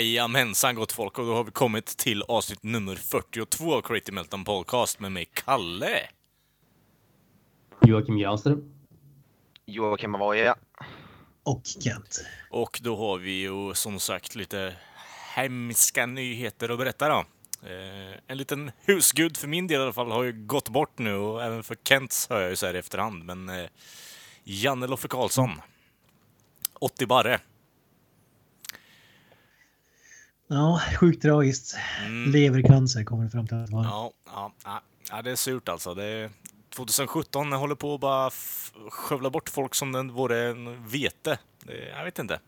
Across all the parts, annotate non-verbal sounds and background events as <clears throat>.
Jajamensan gott folk, och då har vi kommit till avsnitt nummer 42 av Creative Meltdown Podcast med mig, Kalle. Joakim Granström. Joakim Avoya. Och Kent. Och då har vi ju som sagt lite hemska nyheter att berätta då. Eh, en liten husgud för min del i alla fall har ju gått bort nu och även för Kents hör jag ju så här i efterhand. Men eh, Janne Loffe Karlsson, 80 barre. Ja, sjukt tragiskt. Mm. Levercancer kommer det fram till att vara. Ja, ja, ja, det är surt alltså. Det är 2017 håller på att bara skövla bort folk som den vore en vete. Det, jag vet inte.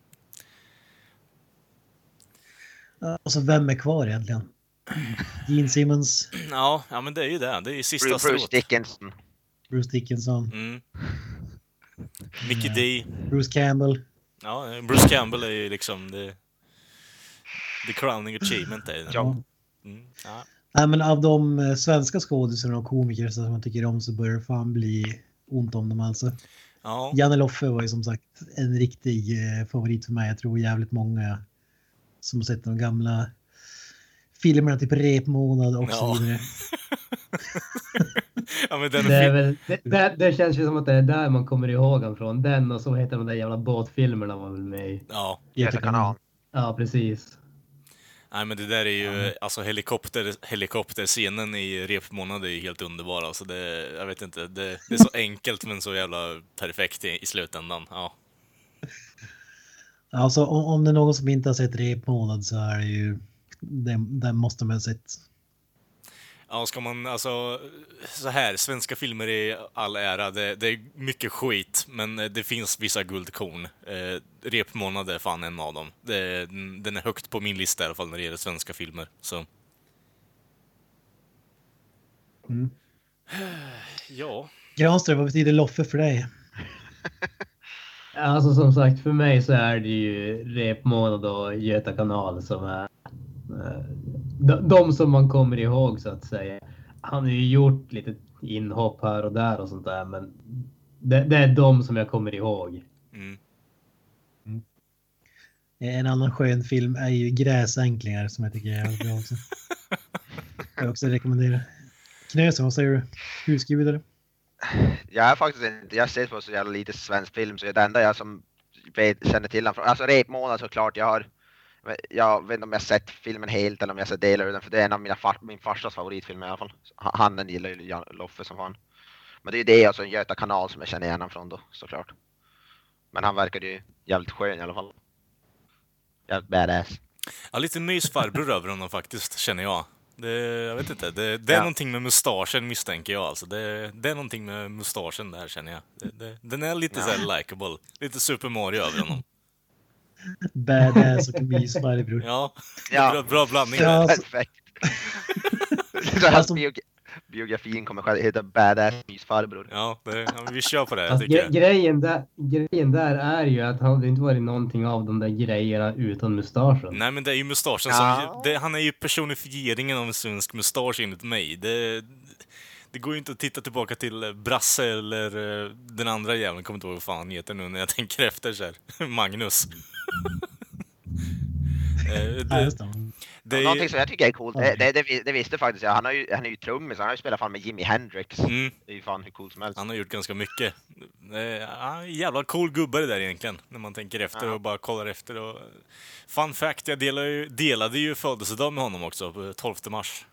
Alltså vem är kvar egentligen? Gene Simmons, Ja, ja men det är ju det. Det är ju sista Bruce, Bruce strået. Dickinson. Bruce Dickinson, Mm. Mickey D. Bruce Campbell. Ja, Bruce Campbell är ju liksom det... The crowning achievement. Är det. Ja. Mm, ja. Nej, men av de eh, svenska skådisarna och komiker som man tycker om så börjar det fan bli ont om dem alltså. Ja. Janne Loffe var ju som sagt en riktig eh, favorit för mig. Jag tror jävligt många som har sett de gamla filmerna, typ Repmånad och så Ja. vidare. <laughs> ja, men den Det, är är väl, det, det, det känns ju som att det är där man kommer ihåg honom från. Den och så heter de där jävla båtfilmerna var väl med i. Ja. Göta kanal. Ja, precis. Nej, men det där är ju... Alltså helikopter, helikopterscenen i repmånad är ju helt underbar. Alltså det, jag vet inte. Det, det är så <laughs> enkelt men så jävla perfekt i, i slutändan. Ja. Alltså om, om det är någon som inte har sett Repmånad så är det ju den, den måste man ha sett. Ja, ska man alltså... Så här, svenska filmer i all ära, det, det är mycket skit, men det finns vissa guldkorn. Eh, Repmånad är fan en av dem. Det, den är högt på min lista i alla fall när det gäller svenska filmer. Så. Mm. Ja. Granström, vad betyder Loffe för dig? <laughs> Alltså som sagt, för mig så är det ju Repmånad och Göta kanal som är eh, de, de som man kommer ihåg så att säga. Han har ju gjort lite inhopp här och där och sånt där, men det, det är de som jag kommer ihåg. Mm. En annan skön film är ju Gräsänklingar som jag tycker är jävligt bra också. <laughs> Jag också rekommendera. Knösen, vad säger du? Husgud eller? Jag är faktiskt inte, jag ser på så jävla lite svensk film så det enda jag som vet, känner till honom från, alltså Repmånad såklart, jag har jag vet inte om jag sett filmen helt eller om jag sett delar av den för det är en av mina far, min farsas favoritfilmer i alla fall. Han den gillar ju Loffe som fan. Men det är ju det och så en Göta kanal som jag känner igen honom från då såklart. Men han verkade ju jävligt skön i alla fall. Jävligt badass. Ja, lite mysfarbror <laughs> över honom faktiskt, känner jag. Det, jag vet inte, det, det är Ja. någonting med mustaschen misstänker jag alltså. Det, det är någonting med mustaschen där känner jag. Det, den är lite Ja. så här likeable. Lite Super Mario över honom. Badass och mysfarbror. Ja, Ja. bra, bra blandning Ja. Alltså- Perfekt. <laughs> så Alltså- biog biografin kommer själv heta Badass mysfarbror. Ja, det, ja, vi kör på det Alltså, tycker gre- jag. grejen, där, grejen där är ju att han hade inte varit någonting av de där grejerna utan mustaschen. Nej men det är ju mustaschen Ja. som... Det, han är ju personifieringen av en svensk mustasch enligt mig. Det, det går ju inte att titta tillbaka till eh, Brasse eller eh, den andra jäveln, kommer inte ihåg vad fan han heter nu när jag <laughs> tänker efter så här. Magnus. <laughs> Eh, Ja, det, just det. det är Någonting som jag tycker är coolt, det, det, det, vi- det visste faktiskt jag. Han, har ju, han är ju trummis, han har ju spelat fan med Jimi Hendrix. mm, Det är ju fan hur coolt som helst. han har gjort ganska mycket. Eh, ja, jävla cool gubbe det där egentligen, när man tänker efter Ja. och bara kollar efter. Och... Fun fact, jag delade ju, delade ju födelsedag med honom också, på 12 mars.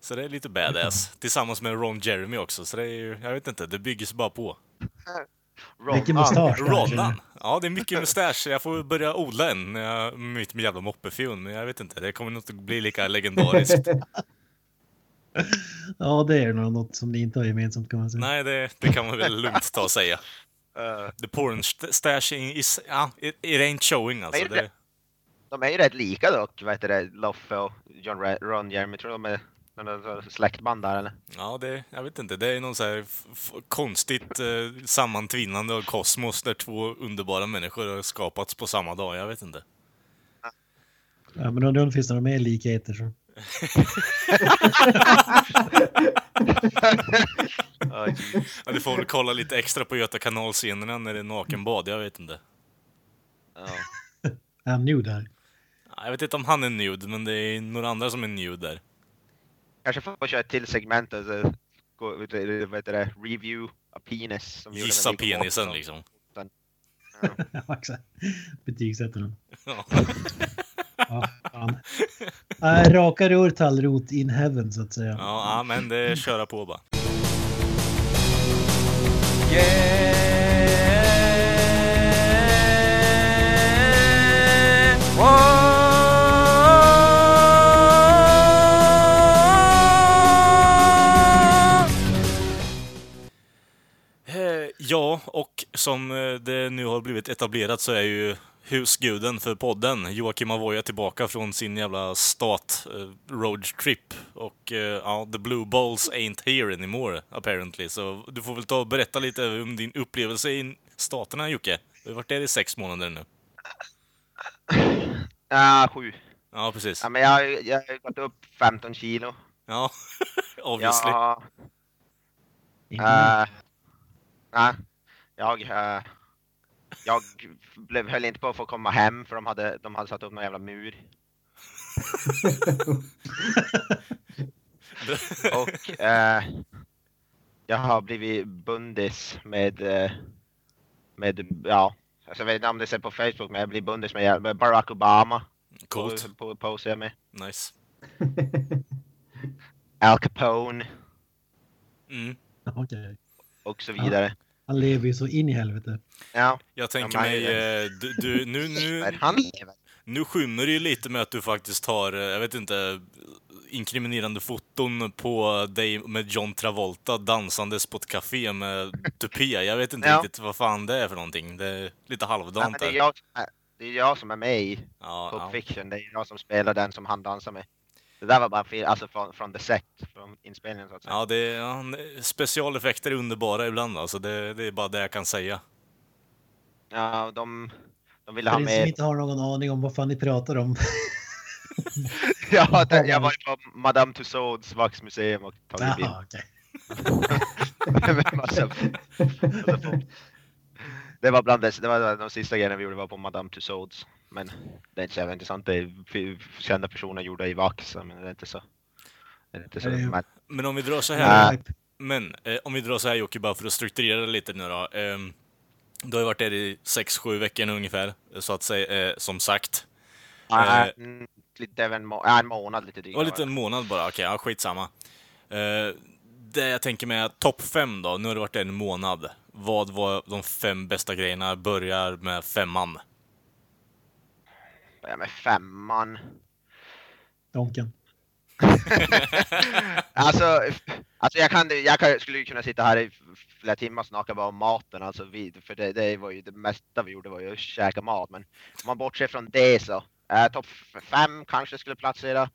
Så det är lite badass. <laughs> Tillsammans med Ron Jeremy också, så det är ju, jag vet inte, det byggs bara på. <laughs> Ron, ja, mustasch. jag. Ja, det är mycket mustasch. Jag får börja odla en när jag mitt med jävla moppefjon, men jag vet inte, det kommer nog inte bli lika legendariskt. <laughs> Ja, det är nog något som ni inte har gemensamt kan man säga. Nej, det, det kan man väl lugnt ta och säga. Eh, The porn st- stash is... Ja, it, it ain't showing alltså. Är Det, det? de är ju rätt lika dock, vad heter det, Loffe och John Ron Jeremy. Tror de är släktband där eller? ja, det... Jag vet inte. Det är någon så här konstigt eh, sammantvinnande av kosmos där två underbara människor har skapats på samma dag. Jag vet inte. Ja, men undrar om det finns några mer likheter. Så. <laughs> Ja, du får väl kolla lite extra på Göta kanalscenerna när det är nakenbad. Jag vet inte. ja. <laughs> Är han nude här? Ja, Jag vet inte om han är nude, men det är några andra som är nude där. Kanske får köra ett till segment, alltså, gå, vad heter det, review a penis. Som Gissa penisen Mortensen. liksom. <laughs> Ja, exakt. Betygsätter honom. Ja. Ja, fan. Äh, raka rör tallrot in heaven så att säga. Ja, men det är köra på bara. Eh, Ja, och som eh, det nu har blivit etablerat så är ju husguden för podden, Joakim Avoya, tillbaka från sin jävla stat eh, road trip. Och eh, ja, the blue balls ain't here anymore apparently. Så du får väl ta och berätta lite om din upplevelse i staterna Jocke. Du har varit där i sex månader nu. <laughs> Ja, sju. Ja, precis. Ja, men jag, har- jag har gått upp 15 kilo. Ja, <laughs> obviously. Jag, Inte äh, nej, jag, äh, jag blev, höll inte på att få komma hem för de hade, de hade satt upp någon jävla mur. <laughs> Och äh, jag har blivit bundis med, äh, med, ja, alltså jag vet inte om det ser på Facebook, men jag blir bundis med, med Barack Obama. Coolt. På, på, posar jag med. Nice. Al Capone Mm. Okej. Och så vidare. Han lever ju så in i helvete. Ja, Jag tänker Ja, mig, eh, du, du, nu, nu, <laughs> han lever. nu skymmer det ju lite med att du faktiskt har, eh, jag vet inte, inkriminerande foton på dig med John Travolta dansandes på ett café med tupé. Jag vet inte Ja. riktigt vad fan det är för någonting. Det är lite halvdant men det, är jag, som är- det är jag som är med i Ja, Pulp ja. Fiction. Det är jag som spelar den som han dansar med. Det där var bara alltså från, från the set, från inspelningen så att säga. ja, det är, ja, specialeffekter är underbara ibland alltså. Det, det är bara det jag kan säga. Ja, de, de ville För ha er som med... inte har någon aning om vad fan ni pratar om. <laughs> ja, det, jag var ju på Madame Tussauds vaxmuseum och tagit bild. Jaha, okej. <laughs> med folk. <laughs> Det var bland det, det var de sista grejerna vi gjorde var på Madame Tussauds. Men det är inte så jävla intressant. Det är kända personer gjorda i vax. Men det är inte så. Det är inte så. Men- Men om vi drar så här. Äh, Men eh, om vi drar så här Jocke, bara för att strukturera det lite nu då. Eh, du har ju varit där i 6-7 veckor nu ungefär, så att säga, eh, som sagt. äh, mm, lite över en, må- en månad lite drygt. Lite en månad bara, okej, ja, skitsamma. Eh, det jag tänker med topp 5 då, nu har det varit en månad. Vad var de fem bästa grejerna? Börjar med femman. Börjar med femman. Donken. <laughs> alltså, alltså jag, kan, jag kan, skulle ju kunna sitta här i flera timmar och snacka bara om maten. Alltså vi, för det, det var ju det mesta vi gjorde var ju att käka mat. Men om man bortser från det så. Eh, Topp fem kanske skulle placera.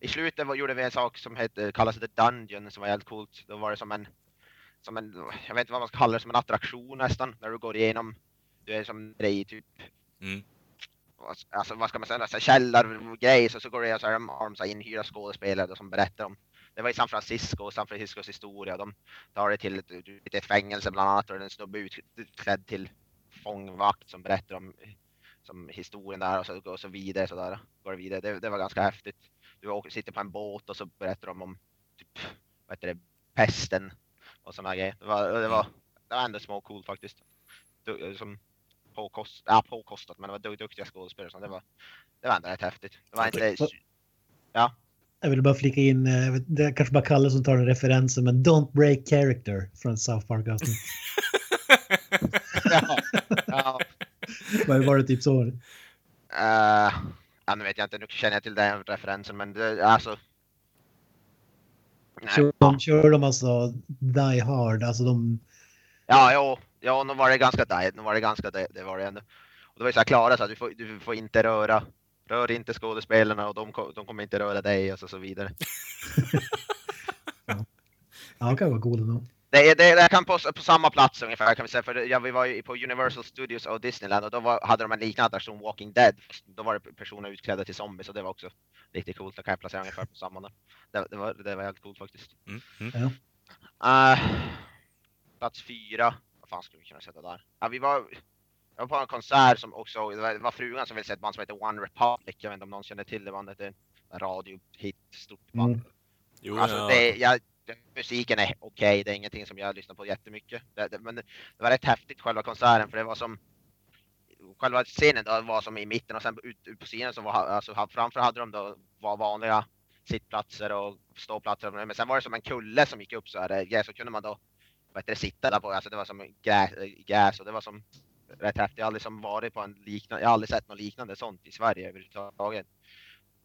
I slutet var, gjorde vi en sak som hette, kallas The Dungeon som var jävligt coolt. Då var det som en, som en, jag vet inte vad man ska kalla det, som en attraktion nästan. När du går igenom, du är som i typ Mm. alltså vad ska man säga, så här källargrej så, så går det så här, de har de så här inhyrda skådespelare som berättar om det var i San Francisco, San Franciscos historia. De tar det till ett, ett, fängelse bland annat och en snubbe utklädd till fångvakt som berättar om som historien där och så, och så vidare. Så där. Går vidare. Det, det var ganska häftigt. Du åker, sitter på en båt och så berättar de om typ, vad heter det, pesten och sådana grejer. Det var, det var, det var ändå små coolt faktiskt. Du, som, påkost, ja, påkostat, men det var du- duktiga skådespelare. Så det var, det var ändå rätt häftigt. Det var inte... Jag ville bara flika in, eh, det är kanske bara Kalle som tar den referensen, men Don't Break Character från South Park-avsnitt. <laughs> ja, ja, Var var det typ så? uh, ja, nu vet jag inte, nu känner jag till den referensen, men det, alltså... Kör de, kör de alltså Die Hard, alltså de Ja, ja, ja, nu var det ganska det, nu var det ganska det, det var det ändå. Och det var ju så här Klara sa, du får, du får inte röra, rör inte skådespelarna och de, de kommer inte röra dig och så, så vidare. <laughs> Ja, det kan vara cool ändå. Det, är- det, det kan på, på samma plats ungefär kan vi säga, för ja, vi var ju på Universal Studios och Disneyland och då var, hade de en liknande attraktion, Walking Dead. Då var det personer utklädda till zombies och det var också riktigt coolt. Då kan jag placera ungefär på samma där. Det, det, var, det var helt coolt faktiskt. Mm. Mm. Uh, plats fyra, vad fan skulle vi kunna sätta där? Ja, vi var, jag var på en konsert som också, det var, det var frugan som ville se ett band som heter One Republic, jag vet inte om någon känner till det bandet, det är en radiohit, stort band. Mm. Jo, Alltså, ja. det, jag, det, musiken är okej, det är ingenting som jag lyssnar på jättemycket. Det, det, men det, var rätt häftigt själva konserten för det var som Själva scenen då var som i mitten och sen ut, ut på sidan så var alltså, framför hade de då var vanliga sittplatser och ståplatser. Men sen var det som en kulle som gick upp så här. Ja, så kunde man då vad heter det, sitta där på. Alltså det var som gräs, gräs och det var som rätt häftigt. Jag har aldrig som varit på en liknande, jag har aldrig sett något liknande sånt i Sverige överhuvudtaget.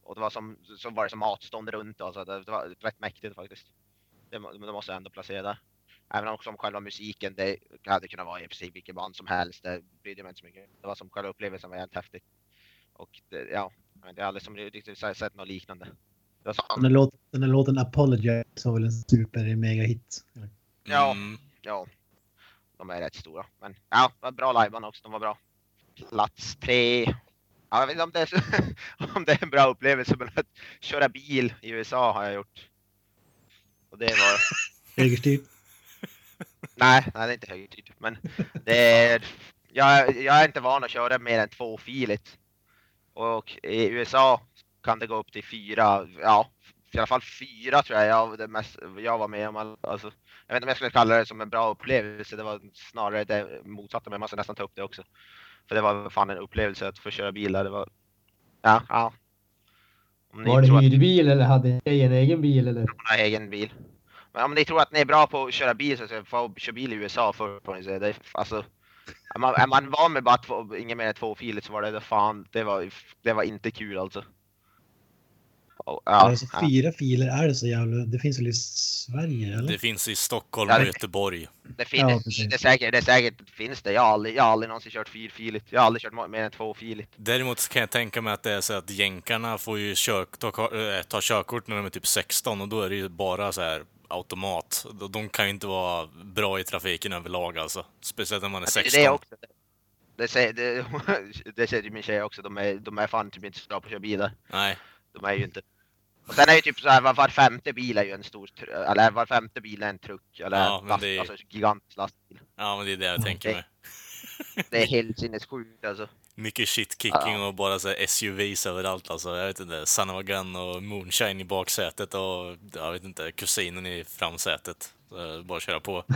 Och det var som, så var det som matstånd runt och så det, det var rätt mäktigt faktiskt. Det, det måste jag ändå placera där. Även om som själva musiken, det hade kunnat vara i princip vilket band som helst. Det brydde jag mig inte så mycket. Det var som själva upplevelsen var helt häftig. Och det, ja, jag har aldrig som riktigt sett något liknande. Det var Den här, låt, den här låten Apologize var väl en super mega hit. ja, Mm. ja, de är rätt stora. Men ja, det var bra liveband också. De var bra. Plats tre. Ja, jag vet inte om det, är, <laughs> om det är en bra upplevelse, men att köra bil i USA har jag gjort. Och det var <laughs> Högerstyrt. Nej, nej, det är inte högerstyrt. Men det är, jag, jag är inte van att köra mer än tvåfiligt. Och i USA kan det gå upp till fyra, ja, i alla fall fyra tror jag jag, det mest, jag var med om. Alltså, jag vet inte om jag skulle kalla det som en bra upplevelse, det var snarare det motsatta, men jag måste nästan ta upp det också. För det var fan en upplevelse att få köra bil där. Det var, ja, ja. Om ni Var det hyrbil eller hade ni en egen bil eller? man har egen bil. Men om ni tror att ni är bra på att köra bil så ska få köra bil i USA för får ni säga. Det är, alltså, är man, är man van med bara två, inget mer än tvåfiligt så var det, det fan, det var, det var inte kul alltså. Och, ja, alltså ja. fyra filer är det så jävla... Det finns väl i Sverige eller? Det finns i Stockholm Ja, och det- Göteborg. Det, finns, Ja, det, är säkert, det är säkert finns det. Jag har aldrig, jag har aldrig någonsin kört fyrfiligt. Jag har aldrig kört mer än tvåfiligt. Däremot kan jag tänka mig att det är så att jänkarna får ju kör, ta, äh, ta körkort när de är typ 16 och då är det ju bara så här automat. De- kan ju inte vara bra i trafiken överlag alltså. Speciellt när man är Alltså, det är 16. också. Det säger, det, <laughs> det säger min tjej också. De är, de är fan typ inte så bra på att köra bilar. Nej. De är ju inte. Och sen är ju typ så här var, var femte bil är ju en stor, eller var femte bil är en truck eller Ja, last, det är- alltså gigantisk lastbil. Ja, men det är det jag tänker det- mig. <laughs> Det är helt sinnessjukt alltså. Mycket shit-kicking Ja. och bara så SUVs överallt alltså. Jag vet inte, gun och moonshine i baksätet och jag vet inte, kusinen i framsätet. Så bara köra på. <laughs>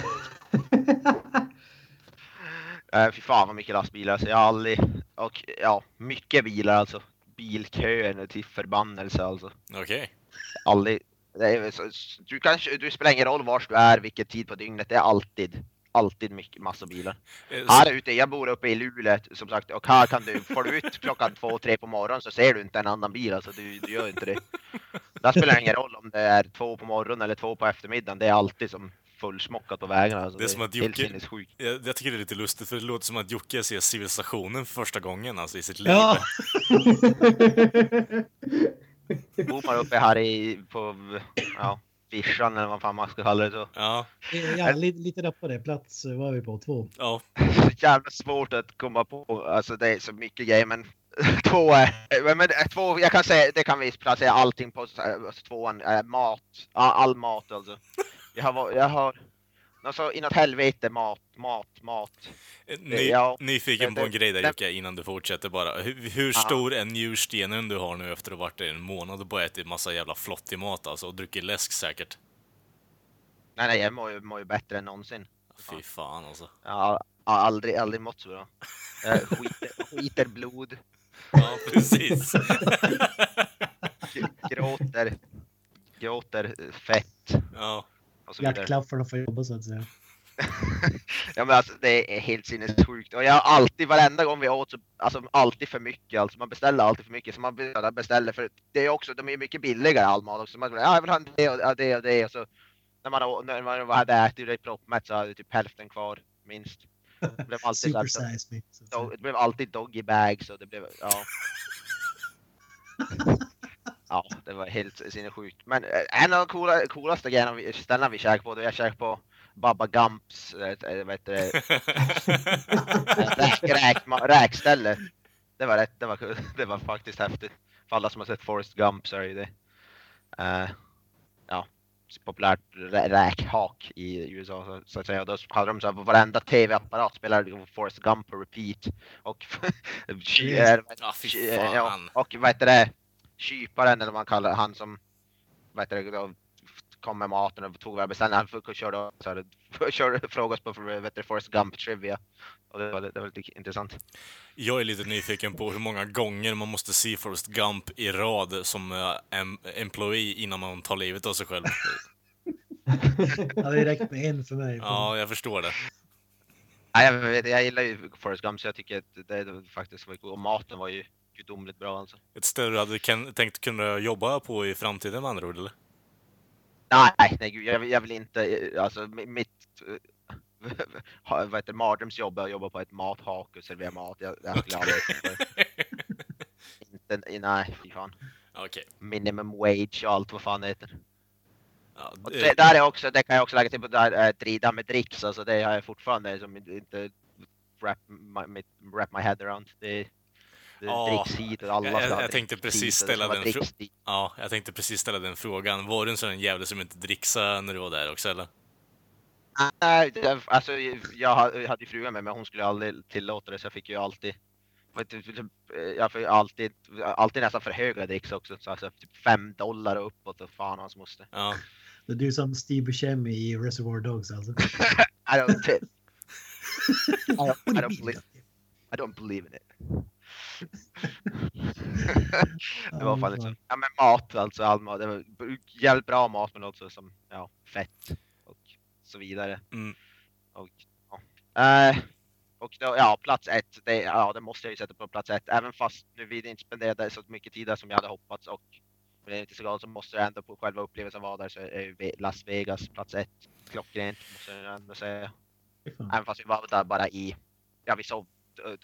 Äh, fy fan vad mycket lastbilar alltså. Jag har aldrig, och ja, mycket bilar alltså. Bilköer till förbannelse alltså. Okej. Aldrig. Det är, så, du, kan, du spelar ingen roll var du är, vilken tid på dygnet. Det är alltid, alltid mycket, massa bilar. Eh, Här ute, jag bor uppe i Luleå som sagt och här kan du, får du ut klockan två, tre på morgonen så ser du inte en annan bil alltså, du, du gör inte det. Där spelar det ingen roll om det är två på morgonen eller två på eftermiddagen, det är alltid som fullsmockat på vägarna. Alltså, Det är som att Jocke-. Jag, jag tycker det är lite lustigt för det låter som att Jocke ser civilisationen för första gången alltså, i sitt liv. Ja! <laughs> <laughs> Bor man uppe här i, på, ja, Vischan eller vad fan man ska kalla det så. Ja, Ja, lite, lite där på det. Plats eh, var vi på, två. ja. <laughs> Så jävla svårt att komma på, alltså det är så mycket grejer men två men eh, två, jag kan säga, det kan vi placera allting på alltså, tvåan, är mat, all, all mat alltså. Jag har, jag har, alltså inåt helvete mat, mat, mat. Ny, Ja, nyfiken det- på en grej där Jocke, innan du fortsätter bara. Hur, hur stor är njurstenen du har nu efter att ha varit där en månad och bara ätit massa jävla flottig mat alltså och druckit läsk säkert? Nej nej, jag mår ju, mår ju bättre än någonsin. Fy fan alltså. Jag har aldrig, aldrig mått så bra. Jag skiter, <laughs> skiter blod, Ja, precis. gråter, gråter fett Ja. Så vidare. Hjärtklaffarna får jobba så att säga. <laughs> Ja men alltså det är helt sinnessjukt och jag har alltid varenda gång vi åt så, alltså alltid för mycket alltså man beställer alltid för mycket så man beställer- för det är också, de är mycket billigare all mat också. Man, ja, jag vill ha det och det och det och så när man, när man hade ätit det proppmätt så hade typ hälften kvar. minst. Det blev alltid, så me. <laughs> så att do, säga. det blev alltid doggy bags och det blev, ja. <laughs> Ja, det var helt sinnessjukt. Men eh, en av de coola, coolaste grejerna vi, ställena vi käkade på, det var jag käkade på Baba Gumps, äh, vad heter det, <laughs> räk, räk, räkställe. Det var rätt, det var, kul. <laughs> det var faktiskt häftigt. För alla som har sett Forrest Gump så är det ju det. Eh, ja, populärt rä- räkhak i USA så, så att säga. Och då hade de så här, på varenda tv-apparat spelade Forrest Gump på repeat. Och, <laughs> ja, fan. och vad heter det, kyparen eller vad man kallar han som vad heter det, då, kom med maten och tog våra beställningar. Han fick- körde, så här, <laughs> körde frågor på heter det, Forrest Gump Trivia. Och det var, det var lite intressant. Jag är lite nyfiken på hur många gånger man måste se Forrest Gump i rad som em employee innan man tar livet av sig själv. <laughs> Ja, det räcker med en för mig. Ja, jag förstår det. Nej, jag, vet, jag gillar ju Forrest Gump så jag tycker att det, det faktiskt var coolt. Och maten var ju gudomligt bra alltså. Ett ställe du hade tänkt kunna jobba på i framtiden med andra ord, eller? Nej, nej gud, jag, vill- jag vill inte, eh, alltså mi- mitt eh, <laughs> vad heter det, mardrömsjobb är att jobba på ett mathak och servera mat. Jag, jag skulle aldrig <laughs> inte, nej, fy fan. Okej. Minimum wage och allt vad fan det heter. Ja, Och det- det, där är också, det kan jag också lägga till på där, äh, drida med dricks, alltså det har jag fortfarande som inte- wrap my, wrap my head around. Det, det Ja, dricks hit och alla jag- ska ha jag tänkte precis ställa den. Ja, jag tänkte precis ställa den frågan. Var du en sån jävel som inte dricksade när du var där också, eller? Nej, alltså jag ha- jag hade ju frugan med men hon skulle aldrig tillåta det så jag fick ju alltid du, typ, eh, jag fick alltid, alltid nästan för höga dricks också. Så alltså typ fem dollar och uppåt och fan hans moster. Ja. Det är du som Steve Buscemi i Reservoir Dogs alltså. I don't, I don't, I don't believe? <laughs> I don't believe in it. <laughs> Det var fan liksom, ja men mat alltså, all mat. Det var jävligt bra mat men också som, ja, fett och så vidare. Mm. Och, ja. Eh, och då, ja, plats ett, det, ja det måste jag ju sätta på plats ett. Även fast nu vi inte spenderade så mycket tid där som jag hade hoppats och är inte så galet så måste jag ändå på själva upplevelsen vara där så är ju Las Vegas plats ett. Klockrent måste jag ändå säga. Även fast vi var där bara i, ja vi sov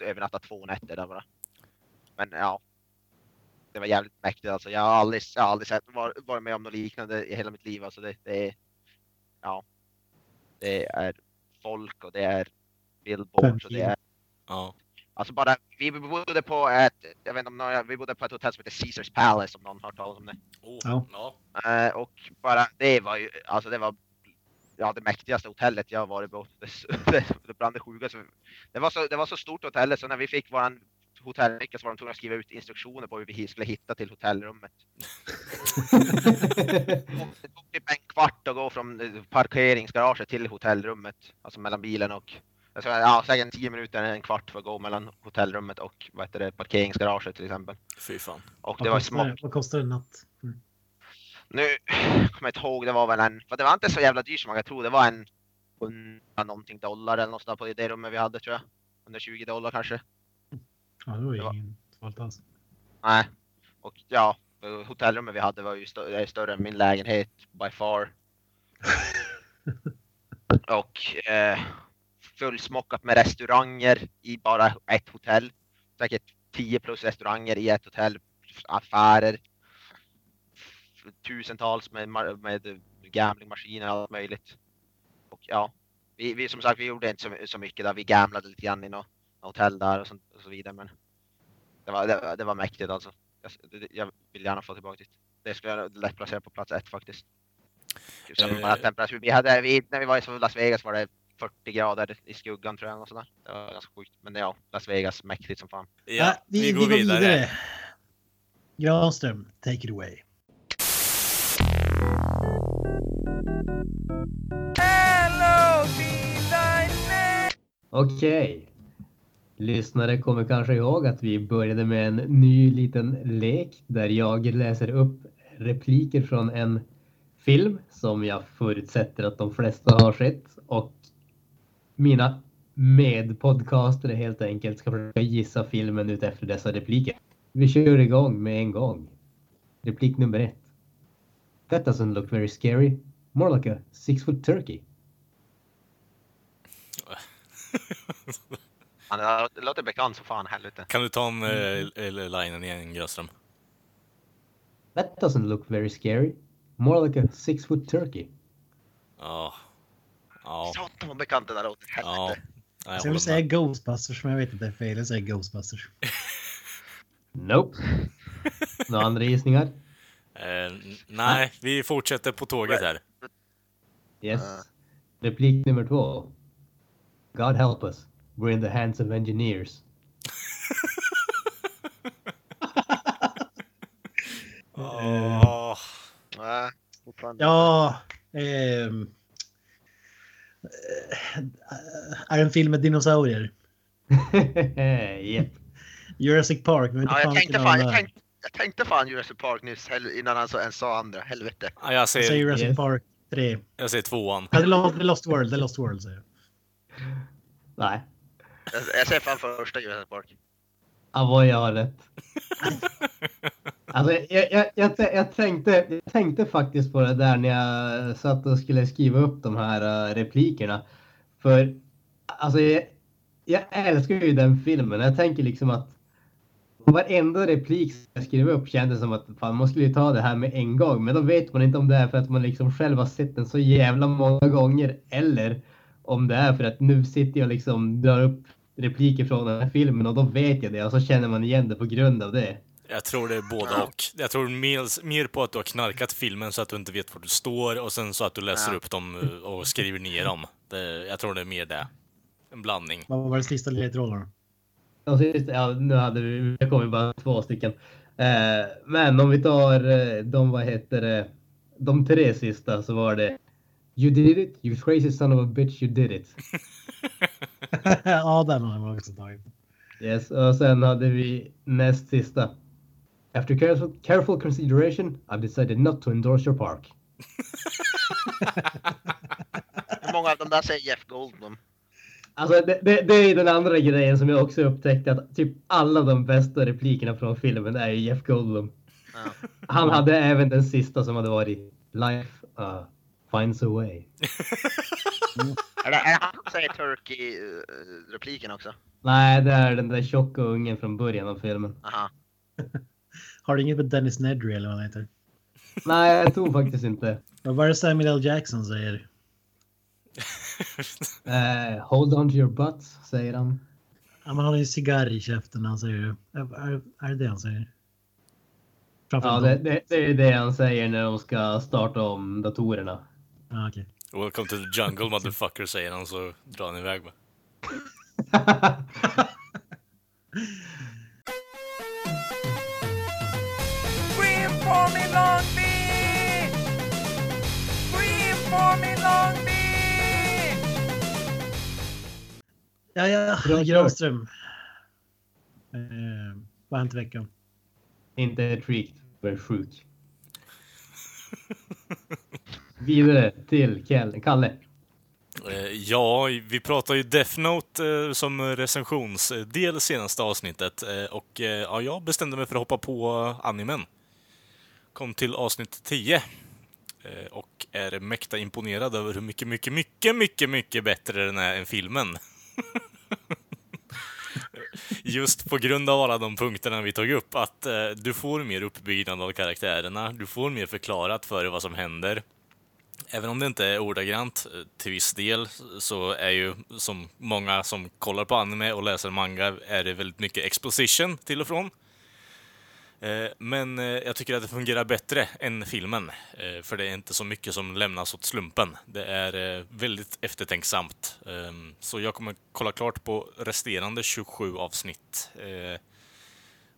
övernattade två nätter där bara. Men ja. Det var jävligt mäktigt alltså. Jag har aldrig, jag har aldrig sett, var, varit med om något liknande i hela mitt liv. Alltså det, det är, ja. Det är folk och det är billboards och det är, Ja. alltså bara, vi bodde på ett, jag vet inte om någon, vi bodde på ett hotell som heter Caesars Palace om någon har hört talas om det. Oh, Ja. ja. Eh, och bara det var ju, alltså det var ja, det mäktigaste hotellet jag har varit på. <laughs> Det, det, det bland det sjukaste. Det var, så, det var så stort hotellet så när vi fick våran hotellnyckel så var de tvungna att skriva ut instruktioner på hur vi skulle hitta till hotellrummet. <laughs> Det tog typ en kvart att gå från eh, parkeringsgaraget till hotellrummet. Alltså mellan bilen och alltså, ja, säkert tio minuter, en kvart för att gå mellan hotellrummet och vad heter det, parkeringsgaraget till exempel. Fy fan. Och Vad det var kostar? Vad kostar en natt? Mm. Nu kommer jag inte ihåg, det var väl en, för det var inte så jävla dyrt som man kan tro. Det var en 100 någonting dollar eller något sånt på det rummet vi hade tror jag. 120 dollar kanske. Ja, det var ju ingen farligt alls. Nej. Och ja, hotellrummet vi hade var ju stö- större än min lägenhet by far. <laughs> Och eh, fullsmockat med restauranger i bara ett hotell. Säkert 10 plus restauranger i ett hotell. Affärer. Tusentals med, med gamblingmaskiner och allt möjligt. Och ja, vi, vi som sagt vi gjorde inte så, så mycket där. Vi gamblade lite grann i något hotell där och, sånt, och så vidare. Men det var, det, var- det var mäktigt alltså. Jag, det- jag vill gärna få tillbaka dit. Det skulle jag lätt placera på plats ett faktiskt. Eh. temperatur. Vi hade, vi, när vi var i Las Vegas var det 40 grader i skuggan tror jag. Och sådär. Det var ganska sjukt. Men ja, Las Vegas mäktigt som fan. Ja, Äh, vi, vi, går vidare. Granström, take it away. Okej. Lyssnare kommer kanske ihåg att vi började med en ny liten lek där jag läser upp repliker från en film som jag förutsätter att de flesta har sett och mina medpodcastare helt enkelt ska försöka gissa filmen ut efter dessa repliker. Vi kör igång med en gång. Replik nummer ett. That doesn't look very scary. More like a six foot turkey. <laughs> Han det låter bekant som fan helvete. Kan du ta om eh, eller linen igen, Grönström? That doesn't look very scary. More like a six foot turkey. Ja. Ja. Satan vad bekant det där låter. Ja. Helvete. Nej, jag Så jag vill säga med. Ghostbusters, men jag vet inte, det är fel. Jag säger Ghostbusters. <laughs> Nope. Några andra gissningar? N- nej, vi fortsätter på tåget här. Yes. Replik nummer två. God help us. We're in the hands of engineers. Åh. Nej. Ja, ehm, eh, är en film med dinosaurier? <laughs> Japp. Jurassic Park, men Ja, jag tänkte fan, jag tänkte, jag tänkte fan Jurassic Park nyss hell- innan han så, ens sa andra. Helvete. Ja, jag Jag säger säger, Jurassic Yes. Park 3. jag säger tvåan. Ja, är Lost, World, är Lost World säger jag. Nej. Jag, jag säger fan första Jurassic Park. Avoya har rätt. Alltså, jag, jag, jag, jag, tänkte, jag tänkte faktiskt på det där när jag satt och skulle skriva upp de här uh, replikerna. För alltså, jag, jag älskar ju den filmen. Jag tänker liksom att varenda replik som jag skrev upp kändes som att fan, man skulle ju ta det här med en gång. Men då vet man inte om det är för att man liksom själv har sett den så jävla många gånger. Eller om det är för att nu sitter jag liksom drar upp repliker från den här filmen och då vet jag det och så känner man igen det på grund av det. Jag tror det är både och. Jag tror mer, mer på att du har knarkat filmen så att du inte vet var du står och sen så att du läser Ja. upp dem eh, och skriver ner dem. Det, jag tror det är mer det. En blandning. Vad var det sista ledtrådarna? Ja, nu hade vi, det kommer bara två stycken. Eh, men om vi tar eh, de, vad heter det, de tre sista så var det You did it, you crazy son of a bitch, you did it. <laughs> ja, den har jag också tagit. Yes, och sen hade vi näst sista. After careful, careful consideration, I've decided not to endorse your park. Hur många av dem där säger Jeff Goldblum? Alltså det, det, det är den andra grejen som jag också upptäckte att typ alla de bästa replikerna från filmen är Jeff Goldblum. Ja. Han hade även den sista som hade varit Life uh, finds a way. Är det, är det han som säger Turkey-repliken också? Nej, det är den där tjocka ungen från början av filmen. Aha. <laughs> Har du inget med Dennis Nedry eller vad han heter? Nej, jag tror faktiskt inte. Vad var det Samuel L. Jackson säger? <laughs> Eh, hold on to your butts, säger han. Ja, men han har ju en cigarr i käften när han säger det. Är, är, är det det han säger? Framför Ja, det, det, det är det han säger när de ska starta om datorerna. Ja, okej. Welcome to the jungle motherfucker, säger han så drar han iväg med. Ja, ja, Granström. Eh, vad har hänt i veckan? inte freaked, men sjuk. <laughs> Vidare till Kalle. Eh, ja, vi pratade ju Death Note eh, som recensionsdel senaste avsnittet eh, och ja, jag bestämde mig för att hoppa på animen. Kom till avsnitt 10 och är mäkta imponerad över hur mycket, mycket, mycket, mycket, mycket bättre den är än filmen. <laughs> Just på grund av alla de punkterna vi tog upp, att du får mer uppbyggnad av karaktärerna, du får mer förklarat för dig vad som händer. Även om det inte är ordagrant eh, till viss del så är ju som många som kollar på anime och läser manga är det väldigt mycket exposition till och från. Eh, men eh, jag tycker att det fungerar bättre än filmen. För det är inte så mycket som lämnas åt slumpen. Det är väldigt eftertänksamt. Ehm, så jag kommer kolla klart på resterande 27 avsnitt.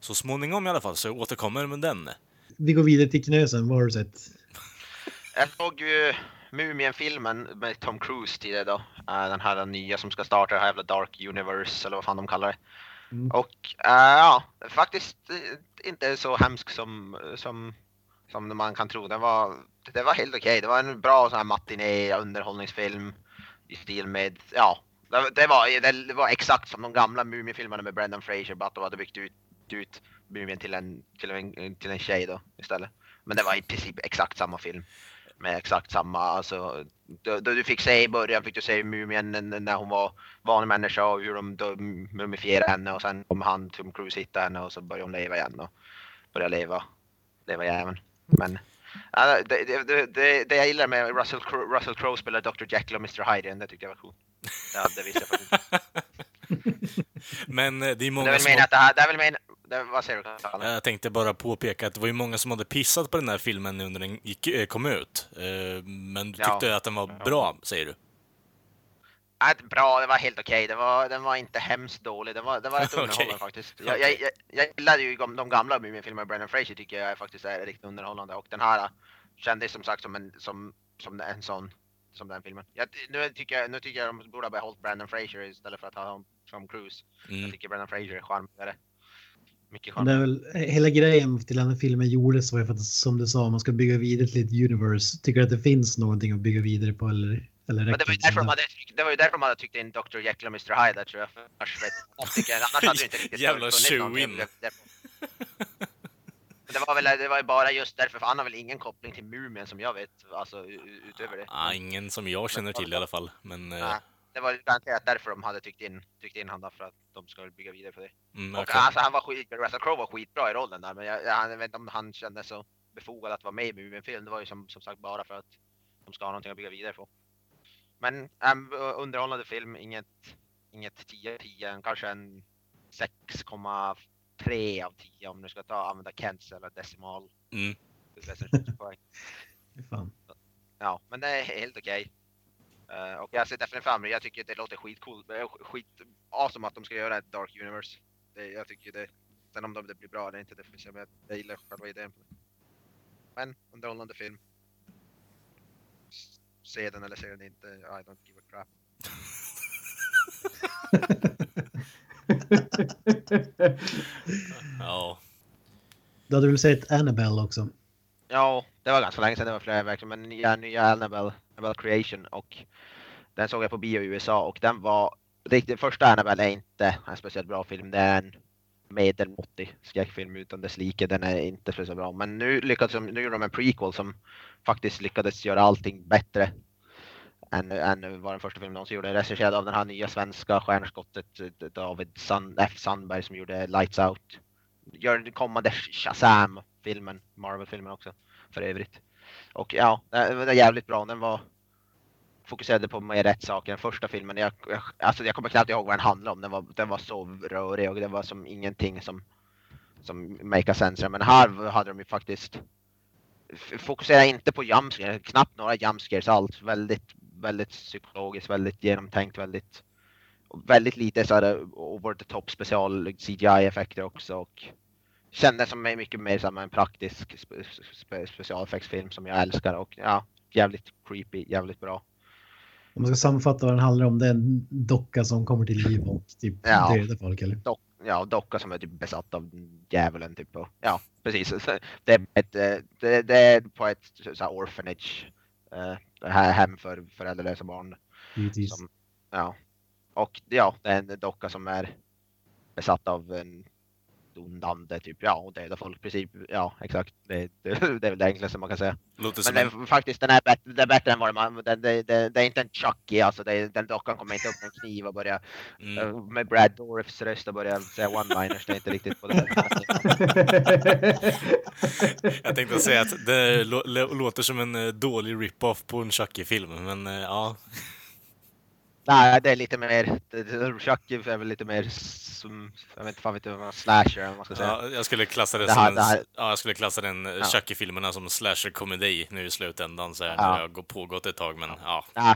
Så småningom i alla fall, så jag återkommer med den. Vi går vidare till Knösen, vad har du sett? Jag såg ju Mumien-filmen med Tom Cruise tidigare då. Eh, Den här nya som ska starta det här jävla Dark Universe eller vad fan de kallar det. Mm. Och eh, ja, faktiskt eh, inte så hemsk som, som, som man kan tro. Den var, det var helt okej. Det var en bra sån här matiné underhållningsfilm i stil med, ja, det, det, var, det var exakt som de gamla Mumien-filmerna med Brendan Fraser, bara att de hade byggt ut, ut Mumien till en, till, en, till en tjej då istället. Men det var i princip exakt samma film. Med exakt samma, alltså då du fick se i början fick du se mumien när hon var vanlig människa och hur de mumifierade henne och sen kom han Tom Cruise hitta henne och så började hon leva igen och börja leva, leva jäveln. Men ja, det, det, det, det, jag gillar med Russell Crowe, Russell Crowe spelar Dr Jekyll och Mr Hyde, det tyckte jag var coolt. Ja, det visste jag faktiskt. <laughs> Men eh, det är Det är många väl som... meningen att det här, det är väl meningen, det, vad säger du? Kalle? Jag tänkte bara påpeka att det var ju många som hade pissat på den här filmen nu när den gick, eh, kom ut. Eh, Men du Ja. tyckte att den var bra, säger du? Ja, bra, det var helt okej. Det var, den var inte hemskt dålig. Den var, den var rätt <laughs> underhållande faktiskt. Jag, jag, jag, jag gillade ju de de gamla Mumin-filmerna med Brendan Fraser tycker jag faktiskt är riktigt underhållande och den här äh, kändes som sagt som en, som, som en sån, som den filmen. Jag, nu, tycker jag, nu tycker jag de borde ha behållit Brendan Fraser istället för att ha Tom Cruise. Jag Mm. tycker Brendan Fraser är charmigare. Mycket Det är väl, hela grejen till den här filmen gjordes var ju för att som du sa, man ska bygga vidare till ett universe. Tycker du att det finns någonting att bygga vidare på eller, eller Men det var, ju därför de hade, det var ju därför de hade tryckt in Dr Jekyll och Mr Hyde där tror jag. För annars, vet, hade det inte riktigt Jävla shoe-in. Det var väl det var ju bara just därför, för han har väl ingen koppling till Mumien som jag vet, alltså utöver det. Ah, ingen som jag känner till i alla fall. Men... Nej, det var ju garanterat därför de hade tryckt in, tryckt in honom, för att de ska bygga vidare på det. Mm, Och okej. alltså han var skit, Russell Crowe var skitbra i rollen där, men jag, jag, jag vet inte om han kände så befogad att vara med i Mumien-film. Det var ju som, som sagt bara för att de ska ha någonting att bygga vidare på. Men äm, underhållande film, inget, inget 10 av 10, kanske en 6,3 av 10 om du ska ta, använda Kents eller decimal. Mm. Fan. Ja, men det är helt okej. Eh, och jag ser definitivt fram emot Jag tycker det låter skitcoolt. Det är skit awesome att de ska göra ett Dark Universe. Det, jag tycker det. Sen om det blir bra eller inte, det får vi se. Men jag, gillar själva idén. Men underhållande film. Se den eller se den inte. I don't give a crap. <laughs> Ja. Du hade väl sett Annabelle också? Ja, det var ganska länge sedan det var flera verkligen. Men nya, nya Annabelle, Annabelle Creation och den såg jag på bio i USA och den var riktigt, första Annabelle är inte en speciellt bra film. Det är en medelmåttig skräckfilm utan dess like. Den är inte speciellt bra. Men nu lyckades de, nu gjorde de en prequel som faktiskt lyckades göra allting bättre än, än vad den första filmen någonsin gjorde. Regisserad av den här nya svenska stjärnskottet David Sand, F Sandberg som gjorde Lights Out. Gör den kommande Shazam-filmen, Marvel-filmen också för övrigt. Och ja, den var jävligt bra. Den var fokuserade på mer rätt saker. Den första filmen, jag, jag, alltså jag kommer knappt ihåg vad den handlade om. Den var, den var så rörig och det var som ingenting som, som make a sense. Men här hade de ju faktiskt fokusera inte på jumpscares, knappt några jumpscares alls. Väldigt, väldigt psykologiskt, väldigt genomtänkt, väldigt väldigt lite så här over the top special CGI-effekter också och kändes som mycket mer som en praktisk spe, spe, specialeffektsfilm som jag älskar och ja, jävligt creepy, jävligt bra. Om man ska sammanfatta vad den handlar om, det är en docka som kommer till liv och typ Ja. dödar folk eller? Dock, ja, docka som är typ besatt av djävulen typ. Och, ja, precis. <laughs> Det är, ett, eh, det, det är på ett så här orphanage. eh, hem för föräldralösa barn. Givetvis. Som, ja. Och ja, det är en docka som är besatt av en ond ande typ. Ja, och dödar folk. Precis. Ja, exakt. Det, det, <laughs> det är väl det enklaste man kan säga. Låter Men en... faktiskt, den är bättre, det är bättre än vad man... Det, det, det, det är inte en Chucky, alltså. Det, den dockan kommer inte upp med en kniv och börja Mm. eh, med Brad Dourifs röst och börja säga one-liners. Det är inte riktigt på det. <laughs> Jag tänkte säga att det lå- lå- låter som en eh, dålig rip-off på en Chucky-film, men eh, ja. Nej, det är lite mer... Chucky är väl lite mer som... Jag vet inte fan vet man slasher eller vad man ska säga. ja. Jag skulle klassa det, Det som här- en... det Ja, jag skulle klassa den eh, Ja. Chucky-filmerna som slasher-komedi nu i slutändan, så här, Ja. det har gått- pågått ett tag, men ja. Nej,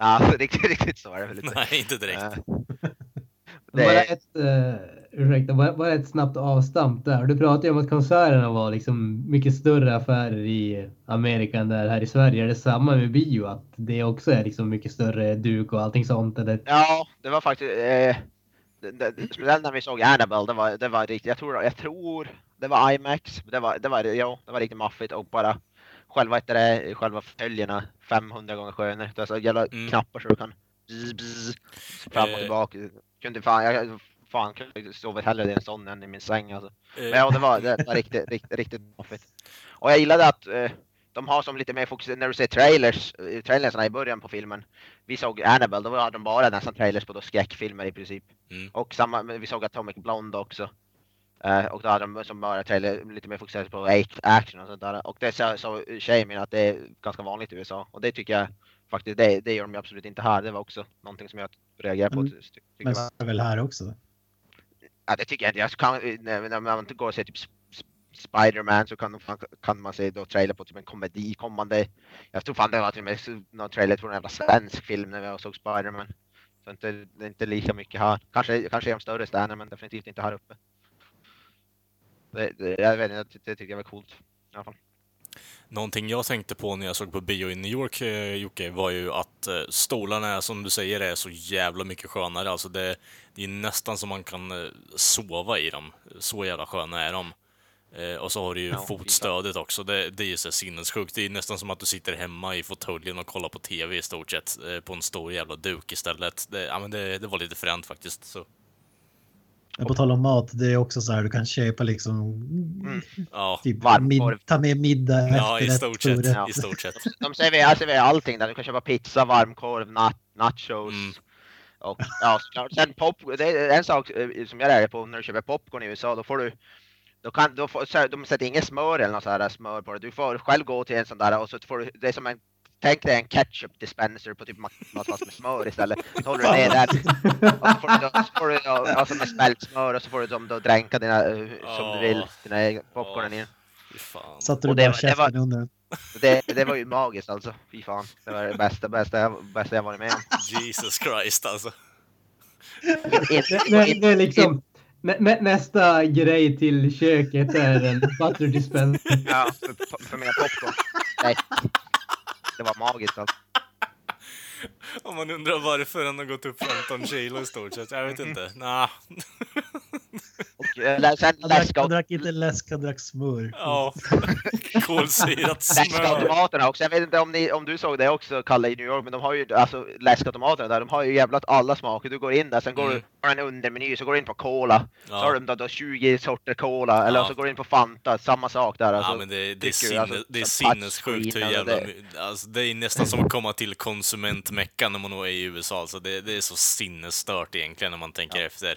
nej, <laughs> riktigt, riktigt så är det väl inte. Nej, inte direkt. Bara Det- ett, uh, ursäkta, bara, bara ett snabbt avstamp där. Du pratade ju om att konserterna var liksom mycket större affärer i Amerika än där här i Sverige. Är det samma med bio? Att det också är liksom mycket större duk och allting sånt? Eller? Ja, det var faktiskt... Eh, det, det, speciellt när vi såg Annabelle, det var, det var riktigt... Jag tror, jag tror det var IMAX. Det var, det var, ja, det var riktigt maffigt och bara själva, det, själva följerna 500 gånger skönare. Det är så jävla Mm. knappar så du kan bzz, bzz, fram och Eh. tillbaka. Kunde fan, jag fan kunde sovit hellre i en sån än i min säng alltså. Eh, Men ja, det var, det var <laughs> riktigt, riktigt, riktigt maffigt. Och jag gillade att, eh, de har som lite mer fokus, när du ser trailers, eh, trailersna i början på filmen. Vi såg Annabelle, då hade de bara nästan trailers på då skräckfilmer i princip. Mm. Och samma, vi såg Atomic Blonde också. Eh, och då hade de som bara trailer lite mer fokuserat på act- action och sånt där. Och det sa, sa tjejen min att det är ganska vanligt i USA. Och det tycker jag faktiskt, det, det gör de absolut inte här. Det var också någonting som jag reagerade på. Mm. Men jag. är det väl här också. Ja, det tycker jag inte. Jag kan, när, man inte går och ser typ Sp- Sp- Spider-Man så kan, kan man se då trailer på typ en komedi kommande. Jag tror fan det var till och med någon trailer på en jävla svensk film när vi såg Spider-Man. Så inte, det är inte lika mycket här. Kanske, kanske i de större städerna men definitivt inte här uppe. Det, det, jag vet inte, det, det tycker jag var coolt. I alla fall. Någonting jag tänkte på när jag såg på bio i New York, eh, Jocke, var ju att eh, stolarna, som du säger, är så jävla mycket skönare. Alltså det, det är nästan som man kan eh, sova i dem. Så jävla sköna är de. Och så har du ju Ja, fotstödet också. Det, det är ju så sinnessjukt. Det är nästan som att du sitter hemma i fåtöljen och kollar på TV i stort sett. På en stor jävla duk istället. Det, ja, men det, det var lite fränt faktiskt. Så, Men på tal om mat, det är också så här du kan köpa liksom ja, typ Varmkorv. mid, ta med middag ja i stort sett. Ja. I stort sett. De serverar, serverar allting där. Du kan köpa pizza, varmkorv, nat, nachos. Mm. Och ja, såklart. Sen pop, det är en sak eh, som jag lärde på när du köper popcorn i USA. Då får du då kan, då får, så här, de sätter inget smör eller något så här smör på det. Du får själv gå till en sån där och så får du, det är som en Tänk dig en ketchup dispenser på typ McDonalds med smör istället. Så håller du ner där. Och så får du, då, så får du då, alltså med smält smör och så får du som då dränka dina, eh, som du vill, dina egna popcornen i. Fan. Satte du det bara var- det var- käften under. Det, det var ju magiskt alltså. Fy fan. Det var det bästa, bästa, jag, bästa jag varit med om. Jesus Christ alltså. Det, det, det är liksom nä, nä, nästa grej till köket är en butter dispenser. Ja, för, för mina popcorn. Nej. Det var magiskt alltså. <laughs> Om man undrar varför han har gått upp 15 kilo i stort sett. Jag vet inte. Nah. <laughs> Eh, lä- sen Han drack, läsk, han drack inte läsk, han drack smör. Ja. <laughs> Kolsyrat smör. läskautomaterna också. Jag vet inte om, ni, om du såg det också, Kalle, i New York, men de har ju alltså läskautomaterna där. De har ju jävlat alla smaker. Du går in där, sen går Mm. du på en undermeny, så går du in på cola. Så har Ja. de då, då 20 sorter cola, eller Ja. så går du in på Fanta, samma sak där. Alltså. Ja, men det, det, är, sinne, jag, alltså, det är sinnessjukt hur och jävla... det- Alltså, det är nästan som att komma till konsumentmeckan när man är i USA. Alltså, det, det är så sinnesstört egentligen när man tänker efter.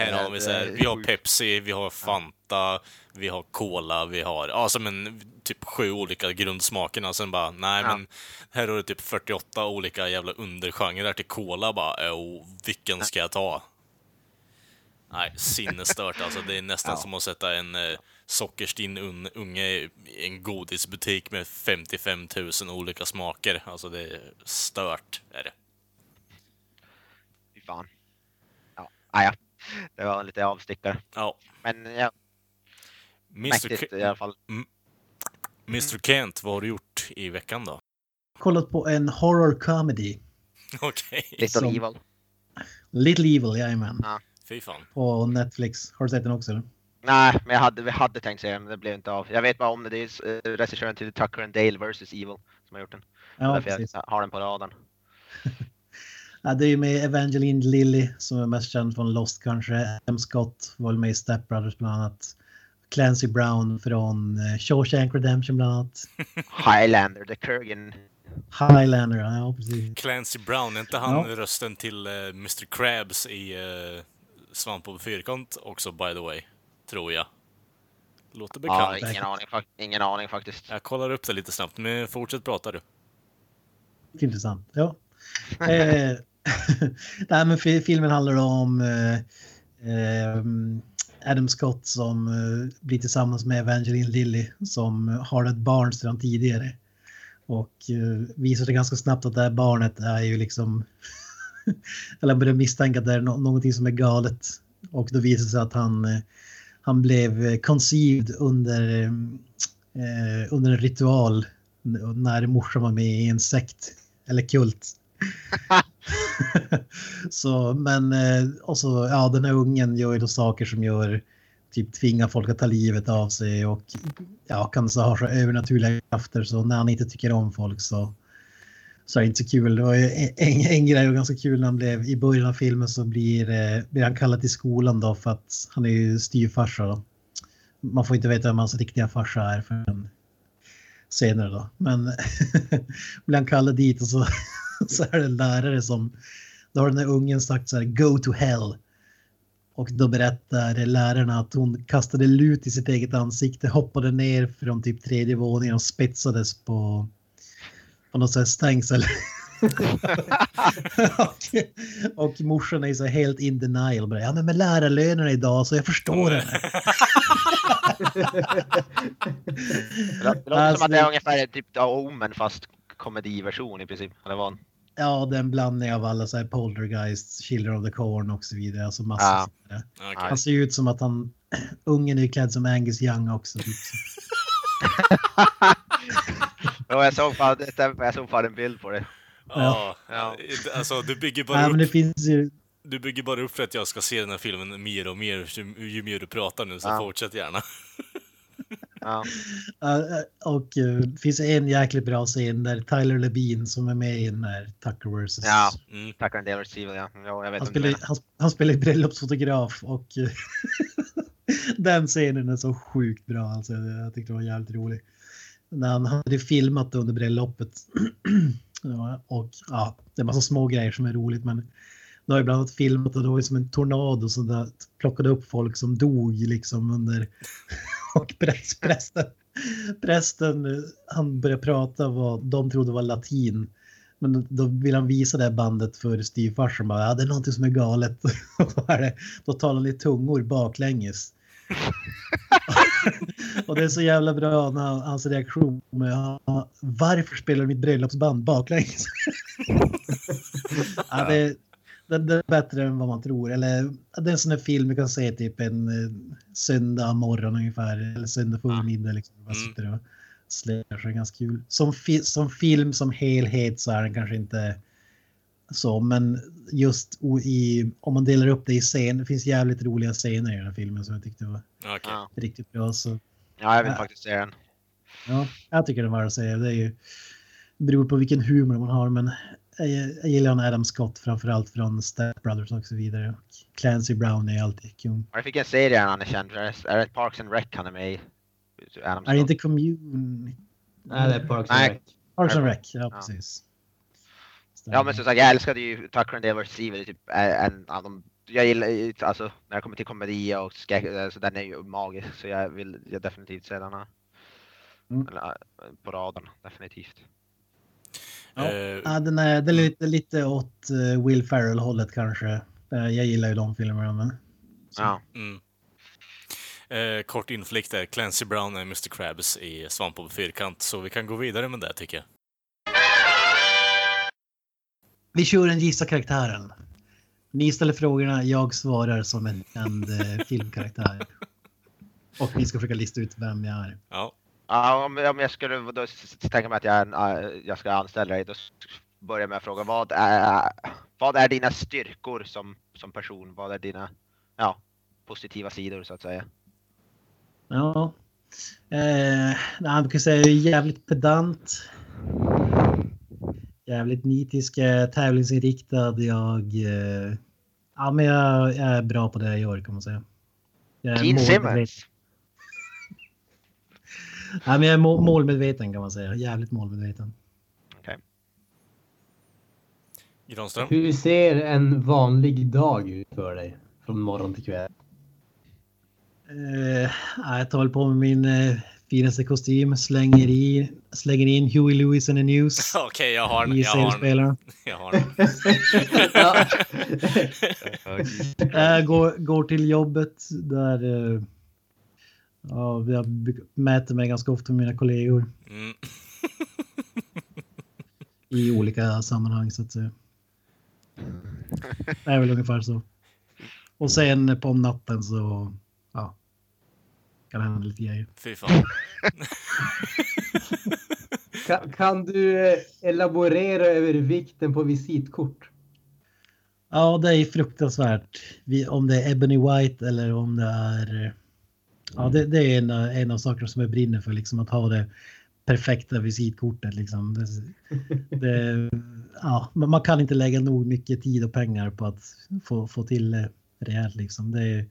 Här Ja, har vi så här, är vi har. Pepsi, vi har Fanta, vi har Cola, vi har, ja som en typ sju olika grundsmakerna. Sen bara, nej Ja. men här har du typ 48 olika jävla undergenrer till Cola bara, oh, vilken ska jag ta? Nej, sinnesstört alltså. Det är nästan som att sätta en eh, sockerstinn un, unge i en godisbutik med 55 000 olika smaker. Alltså det är stört, är det. Fy fan. Ja, ah, ja. <laughs> Det var en lite avstickare. Ja. Men ja, Mr. mäktigt i alla fall. Mr. Kent, vad har du gjort i veckan då? Kollat på en horror comedy. <laughs> Okej. Little Som- Evil. Little Evil, jajamän. Fy fan. På Netflix. Har du sett den också? Eller? Nej, men jag hade, vi hade tänkt se den, men det blev inte av. Jag vet bara om det, det är eh, regissören till Tucker and Dale vs. Evil som har gjort den. Ja, Därför precis. jag har den på radarn. <laughs> Ja, det är ju med Evangeline Lilly som är mest känd från Lost kanske. M. Scott var med i Step Brothers bland annat. Clancy Brown från eh, Shawshank Redemption bland annat. <laughs> Highlander, The Kurgan. Highlander, ja precis. Clancy Brown, är inte han Ja. rösten till eh, Mr. Krabs i uh, Svamp på fyrkant också, by the way? Tror jag. Låter Ja, bekant. ingen aning, ingen aning faktiskt. Jag kollar upp det lite snabbt, men fortsätt prata du. Intressant. Ja. eh, <laughs> nej, men filmen handlar om eh, eh, Adam Scott som eh, blir tillsammans med Evangeline Lilly som har ett barn sedan tidigare. Och eh, visar sig ganska snabbt att det här barnet är ju liksom... <laughs> eller börjar misstänka att det är no någonting som är galet. Och då visar det sig att han, eh, han blev conceived under, eh, under en ritual när morsan var med i en sekt eller kult. <laughs> så, men eh, och så, ja, den här ungen gör ju då saker som gör typ tvingar folk att ta livet av sig och ja, kan så ha så övernaturliga krafter så när han inte tycker om folk så så är det inte så kul. Det var ju en, en, en grej och ganska kul när han blev i början av filmen så blir, eh, blir han kallad till skolan då för att han är ju styvfarsa. Då. Man får inte veta vem hans riktiga farsa är förrän senare då. Men <laughs> blir han kallad dit och så, <laughs> så är det en lärare som, då har den här ungen sagt så här, go to hell. Och då berättar lärarna att hon kastade lut i sitt eget ansikte, hoppade ner från typ tredje våningen och spetsades på, på något sånt här stängsel. <laughs> och, och morsan är så helt in denial. Bara, ja men med lärarlönerna idag så jag förstår det. Det låter som Alltså, att det är det- ungefär typ Omen fast komediversion i princip. Eller vad? Ja, det är en blandning av alla så här Poltergeist, Children of the Corn och så vidare. Alltså massa Ja. Okej. Han ser ju ut som att han... <clears throat> Ungen är klädd som Angus Young också. Typ. <laughs> Ja, jag såg fan, det- jag såg fan en bild på det. Ja. Ja. Alltså, du bygger bara Nej, men det upp finns ju... Du bygger bara upp för att jag ska se den här filmen mer och mer ju, ju mer du pratar nu, så Ja. fortsätt gärna. <laughs> Ja. <laughs> äh, och uh, det finns en jäkligt bra scen där Tyler Labine som är med i den här Tucker vs. Ja. Mm. Tackar en del receiver, ja. ja jag vet Han inte. spelar, han, han spelar bröllopsfotograf och eh, <laughs> den scenen är så sjukt bra. Alltså, jag tyckte det var jävligt rolig. När han hade filmat under bröllopet. <clears throat> Ja, och ja, det är massa små grejer som är roligt men då har jag bland annat filmat och det var ju som en tornado som där plockade upp folk som dog liksom under <laughs> och präst, prästen, prästen han började prata vad de trodde var latin men då, vill han visa det här bandet för styvfarsan. Bara, ja, det är någonting som är galet. <laughs> då, talar han i tungor baklänges. <laughs> och det är så jävla bra när han, hans reaktion med "Ja, varför spelar du mitt bröllopsband baklänges? <laughs> ja, det, det, det är bättre än vad man tror. Eller det är en sån här film du kan se typ en eh, söndag morgon ungefär. Eller söndag förmiddag. Liksom. Bara Mm. sitter och släpar sig ganska kul. Som, fi som film som helhet så är den kanske inte så, men just i, om man delar upp det i scen, det finns jävligt roliga scener i den här filmen som jag tyckte var. Ja. riktigt bra. Så ja, jag vill Ja. faktiskt se den. ja, jag tycker det var att säga. Det är ju, beror på vilken humor man har, men jag, jag gillar han Adam Scott framförallt från Step Brothers och så vidare. Och Clancy Brown är alltid kung. Vad fick en serie han är känd för? Är det- Parks and Rec han är med i? Adam Är det inte Commune? Nej, det är Parks and. Rec. Parks and Rec, ja Ja. precis. Ja men som sagt, jag älskade ju Tucker and Dale vs. Evil. Typ eh, en av de... Jag gillar ju- alltså när det kommer till komedi och skräck, eh, så den är ju magisk. Så jag vill jag definitivt se den här. Mm. Eller, eh, på radarn, definitivt. Ja. Eh, Ja, den är, det är lite, lite åt eh, Will Ferrell-hållet kanske. Eh, Jag gillar ju de filmerna. Men... Ja. Mm. Eh, kort inflikt där. Clancy Brown är Mr. Krabs i Svamp på fyrkant, så vi kan gå vidare med det tycker jag. Vi kör en gissa karaktären. Ni ställer frågorna, jag svarar som en känd eh, filmkaraktär. <laughs> Och ni ska försöka lista ut vem jag är. Ja. Ja, om, om jag skulle då tänka mig att jag, eh, jag ska anställa dig, då börjar jag med att fråga vad är, vad är dina styrkor som, som person? Vad är dina ja, positiva sidor så att säga? Ja. Eh, man kan säga jävligt pedant. Jävligt nitisk, eh, tävlingsinriktad. Jag, eh, ja, men jag, jag är bra på det jag gör kan man säga. Gene. Simmons! Ja, men jag är må- målmedveten kan man säga. Jävligt målmedveten. Granström? Hur ser en vanlig dag ut för dig? Från morgon till kväll. Eh, ja, jag tar väl på mig min eh, finaste kostym, slänger, i, slänger in Huey Lewis and the News <laughs> Okej, jag har den. i Jag har den. <laughs> Jag har den. Ja. Jag <laughs> går, går till jobbet där eh, ja, jag mäter mig ganska ofta med mina kollegor Mm. <laughs> i olika sammanhang så att säga. Det är väl ungefär så. Och sen på natten så ja, kan det hända lite grejer. Fy fan. <laughs> Kan, kan du eh, elaborera över vikten på visitkort? Ja, det är fruktansvärt. Om det är Ebony White eller om det är... eh, Ja, det, det är en, av- en av sakerna som jag brinner för, liksom att ha det perfekta visitkortet. Liksom. Det, det, ja, man man kan inte lägga nog mycket tid och pengar på att få, få till det rejält. Liksom. Det, är,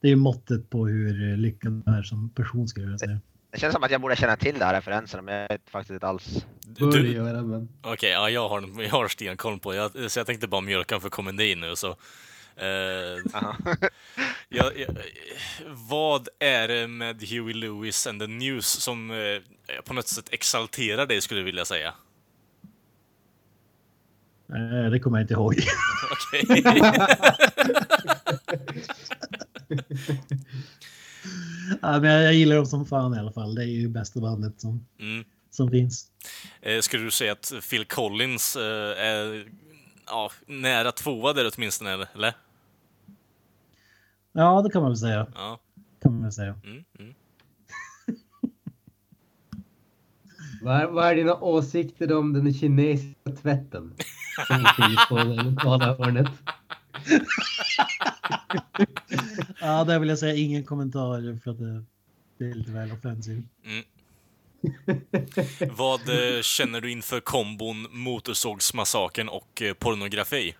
det är ju måttet på hur lyckad man är som person skulle jag säga. Det känns som att jag borde känna till de här referenserna, men jag vet faktiskt inte alls. Okej, ja, jag har, jag har stenkoll på jag, Så jag tänkte bara mjölka för Comedy nu så. Eh, <laughs> jag, jag, vad är det med Huey Lewis and the News som eh, på något sätt exalterar dig skulle jag vilja säga? Eh, Det kommer jag inte ihåg. <laughs> Okej. <laughs> ja, men jag jag gillar dem som fan i alla fall. Det är ju bästa bandet som, Mm. som finns. Eh, skulle du säga att Phil Collins eh, är ja, nära tvåa där åtminstone, eller? Ja, det kan man väl säga. Ja. Kan man väl säga. Mm, mm. <laughs> Vad är, vad är dina åsikter om den kinesiska tvätten? Som finns på det lokala hörnet. <laughs> Ja, där vill jag säga ingen kommentar för att det, det är lite väl offensivt. Vad eh, känner du inför kombon Motorsågsmassakern och eh, pornografi?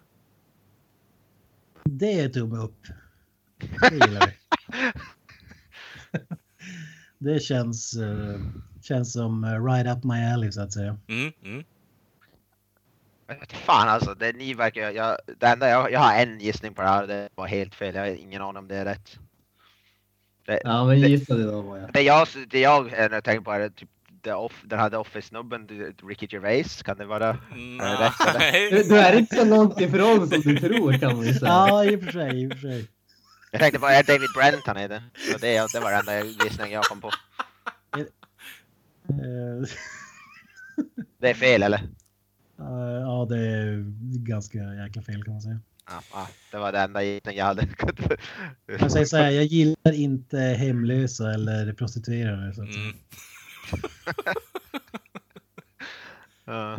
Det är tumme upp. Det gillar vi. <laughs> Det känns, eh, känns som eh, right up my alley så att säga. Mm, mm. Jag Fan alltså, det, ni verkar, jag, det enda jag, jag har en gissning på det här, det var helt fel. Jag har ingen aning om det är rätt. Det, Ja, men gissa det då bara. det jag, det jag eh, tänker på är typ the off, den här The Office-snubben, Ricky Gervais, kan det vara? Är det rätt, eller? Nej. Du, du är inte så långt ifrån som du tror kan man ju säga. Ja, <laughs> i och för sig. I och för sig. Jag tänkte på, är David Brent han heter? Så det, det var den enda gissningen jag kom på. Det är fel eller? ja, det är ganska jäkla fel kan man säga. Ja, ja, det var den enda gissningen jag hade. Jag säger så här, jag gillar inte hemlösa eller prostituerade. Så att. Mm. Ja.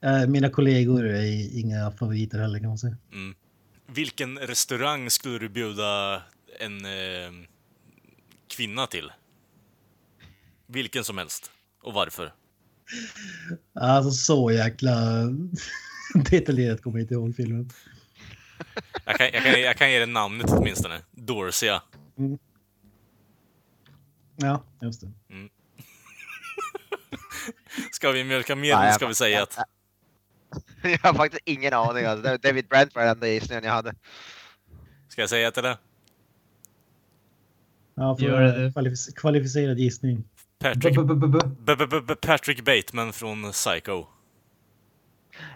Eh, Mina kollegor är inga favoriter heller kan man säga. Mm. Vilken restaurang skulle du bjuda en eh, kvinna till? Vilken som helst. Och varför? Alltså så jäkla <laughs> detaljerat kommer jag inte ihåg filmen. Jag kan, jag kan, jag kan ge dig namnet åtminstone. Dorsia. Ja, just det. <laughs> Ska vi mjölka jag ska vi säga att... <laughs> Jag har faktiskt ingen aning. Alltså. David Brent var den enda gissningen jag hade. Ska jag säga till det? Ja, för Gör det. kvalific- kvalificerad gissning. Patrick, B- B- B- Patrick Bateman från Psycho.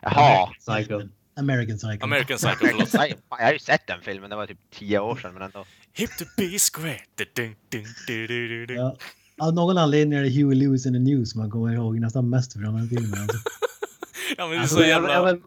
Jaha. Psycho. American Psycho. American Psycho, förlåt. Jag har ju sett den filmen, det var typ tio år sedan men ändå. Hip to be square. Du- du- du-. Ja. Av någon anledning är det Huey Lewis in the News man kommer ihåg nästan mest från den filmen. Alltså. <laughs> Ja, men det är Alltså, så ja, men- ja, jävla... men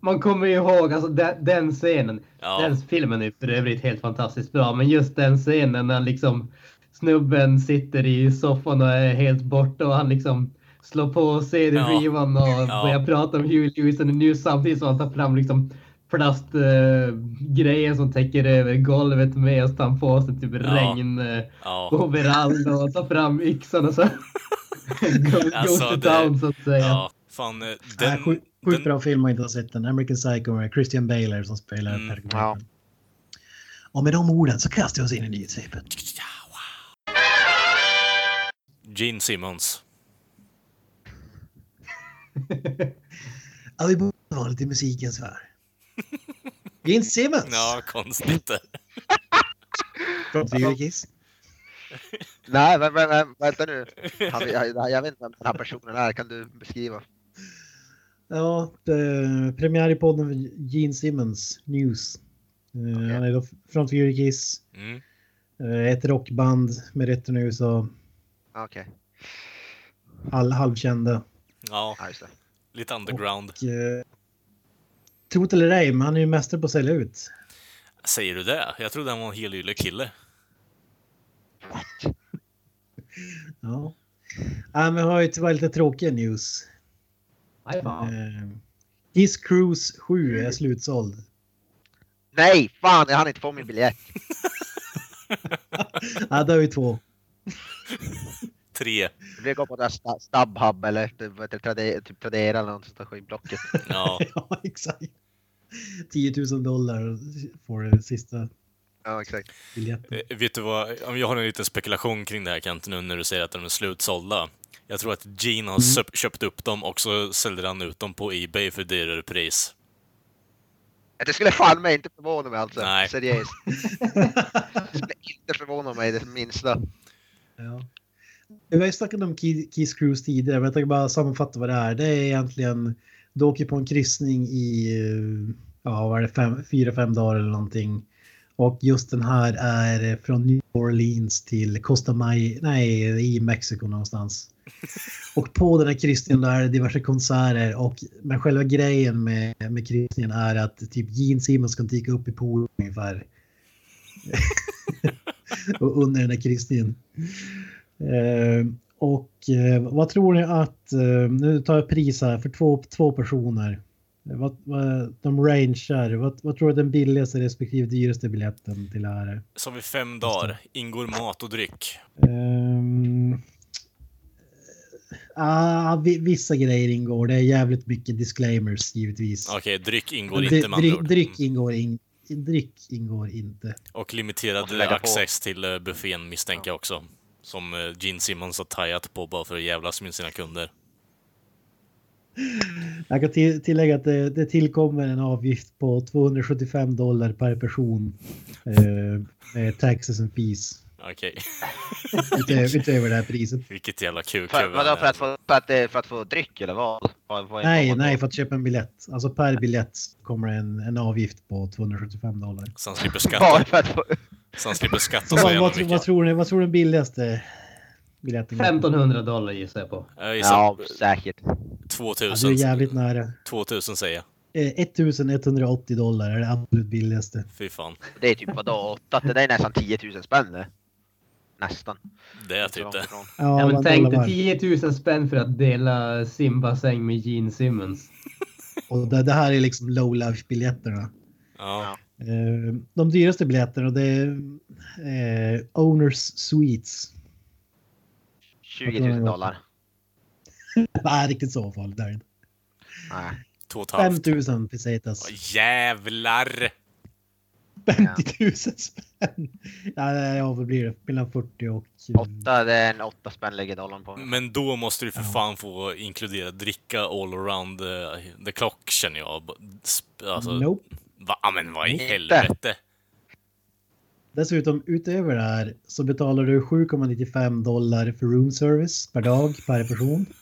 man kommer ju ihåg alltså, den, den scenen. Ja. Den filmen är för övrigt helt fantastiskt bra, men just den scenen när liksom snubben sitter i soffan och är helt borta och han liksom slår på CD-skivan och Ja. börjar prata om Huey Lewis and the News samtidigt som han tar fram liksom plastgrejer grejer som täcker över golvet med och tar på sig typ regn uh, Ja. overall och tar fram yxan och så <laughs> goes, Alltså, goes to det- town så att säga. Ja, fan. eh, Den, Den, sjukt sjukt den, bra film man inte har sett den. American Psycho med Christian Bale som spelar Mm, Patrick ja. Och med de orden så kastar vi oss in i nyhetssvepet. Gene Simmons. <laughs> Ja, vi börjar vara lite i musikens <laughs> värld. Gene Simmons Ja, konstigt. <laughs> från Kiss. Nej, men, men, men vänta nu. Han, jag, jag vet inte vem den här personen är, kan du beskriva? Ja, det, premiär i podden för Gene Simmons News. Eh, Han är då från Fury Kiss. Mm. eh, Ett rockband med rötterna i USA. Okej, All, halvkända. Ja, just det. lite underground. Och, eh, tro det eller ej, men han är ju mästare på att sälja ut. Säger du det? Jag trodde han var en helylle kille. Ja. ja men vi har ju tyvärr lite tråkiga news. Aj, fan. Eh, Kiss Cruise 7 är slutsåld. Nej, fan jag hann inte få min biljett. <laughs> Ja, då har vi två. Tre. Vi går på det här Sta- StubHub eller Trade- typ Tradera eller något sånt där skitblocket. Ja. <laughs> ja, exakt. 10 000 dollar får det sista. Ja, exakt. biljetten. Eh, Vet du vad, om jag har en liten spekulation kring det här Kent, nu när du säger att de är slutsålda. Jag tror att Gene har söp- köpt upp dem och så säljer han ut dem på Ebay för dyrare pris. Det skulle fan mig inte förvåna mig alltså. Nej. Seriöst. <laughs> Det skulle inte förvåna mig det minsta. Ja. Vi har ju snackat om Key- Keys Cruise tidigare, men jag tänker bara sammanfatta vad det är. Det är egentligen, du åker på en kryssning i, eh, ja vad är det, fem, fyra, fem dagar eller någonting. Och just den här är från New Orleans till Costa Maya, nej, i Mexiko någonstans. <laughs> Och på den här kryssningen där är det diverse konserter och men själva grejen med, med kryssningen är att typ Gene Simmons kan dyka upp i poolen ungefär. <laughs> och under den här kryssningen. Eh, och eh, vad tror ni att, eh, nu tar jag pris här för två, två personer. Eh, Vad, vad, de rangear, vad, vad tror du är den billigaste respektive dyraste biljetten till är? Så har vi fem dagar, ingår mat och dryck. Ehm, ah, vi- vissa grejer ingår, det är jävligt mycket disclaimers givetvis. Okej, dryck ingår Dry- inte med dryck, dryck, ingår in, dryck ingår inte. Och limiterad lägga på. access till eh, buffén misstänker jag också. Som Gene Simmons har tajat på bara för att jävlas med sina kunder. Jag kan till, tillägga att det, det tillkommer en avgift på 275 dollar per person eh, med taxes and fees. Okej, <laughs> Utöver, utöver det här priset. vilket jävla kuk. För, vadå, för, att få, för, att, för att få dryck eller vad? vad, vad Nej, vad- nej, för att köpa en biljett. Alltså per biljett kommer en, en avgift på 275 dollar. Så han slipper Bara skatta. för att få... Så han slipper skatta Så så vad, jävla vad, tror- vad, mycket. tror ni, vad tror du den billigaste biljetten är? 1500 dollar gissar jag på. Jag gissar Ja, säkert. Ja, 2000. du är jävligt nära. 2000 säger jag. Eh, 1180 dollar är det absolut billigaste. Fy fan. Det är typ vadå, åtta? Det där är nästan 10 000 spänn det. Nästan. Det är typ det. Ja, Ja, men tänk dig var. 10 000 spänn för att dela simbassäng med Gene Simmons. <laughs> Och det, det här är liksom low life biljetterna. Ja. Eh, de dyraste biljetterna det är eh, Owners Suites. 20 000 dollar. <laughs> Nej, riktigt så farligt är det inte. Nej. Två och ett halvt. 5000 pesetas. Åh, Jävlar! 50 000 <laughs> spänn. Ja, nej, ja, vad blir det? Mellan 40 och... 8, det är en 8 spänn lägger dollarn på. Men då måste du för Ja. fan få inkludera dricka all around the, the clock känner jag. Alltså, Nope. va? Men vad i Inte. helvete? Dessutom utöver det här så betalar du 7,95 dollar för room service per dag per person. <laughs>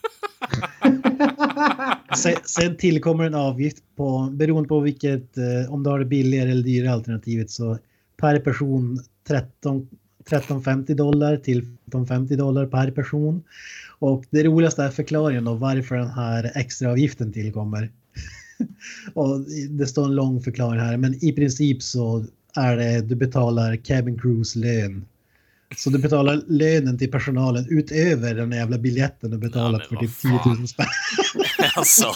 <laughs> sen, sen tillkommer en avgift på, beroende på vilket, eh, om du har det billigare eller dyrare alternativet så per person 13 13,50 dollar till 15,50 dollar per person. Och det roligaste är förklaringen av varför den här extra avgiften tillkommer. <laughs> och det står en lång förklaring här, men i princip så är det du betalar cabin crews lön. Så du betalar lönen till personalen utöver den jävla biljetten du betalat Ja, för typ vad 10 000 fan. spänn. <laughs> Alltså,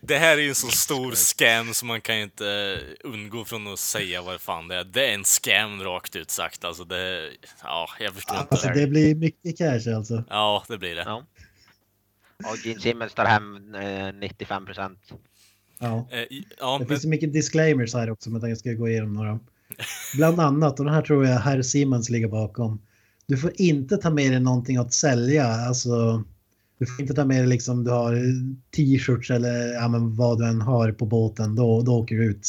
det här är ju en så stor scam så man kan ju inte undgå från att säga vad fan det är. Det är en scam rakt ut sagt. Alltså det, ja, jag förstår Alltså inte. det blir mycket cash alltså. Ja, det blir det. Ja. Och Gene Simmons tar hem eh, 95 procent. Ja. Eh, Ja, Det men, finns så mycket disclaimers här också, men jag ska gå igenom några. Bland annat, och den här tror jag herr Simmons ligger bakom. Du får inte ta med dig någonting att sälja. Alltså, du får inte ta med dig liksom du har t-shirts eller ja, men vad du än har på båten. Då, då åker du ut.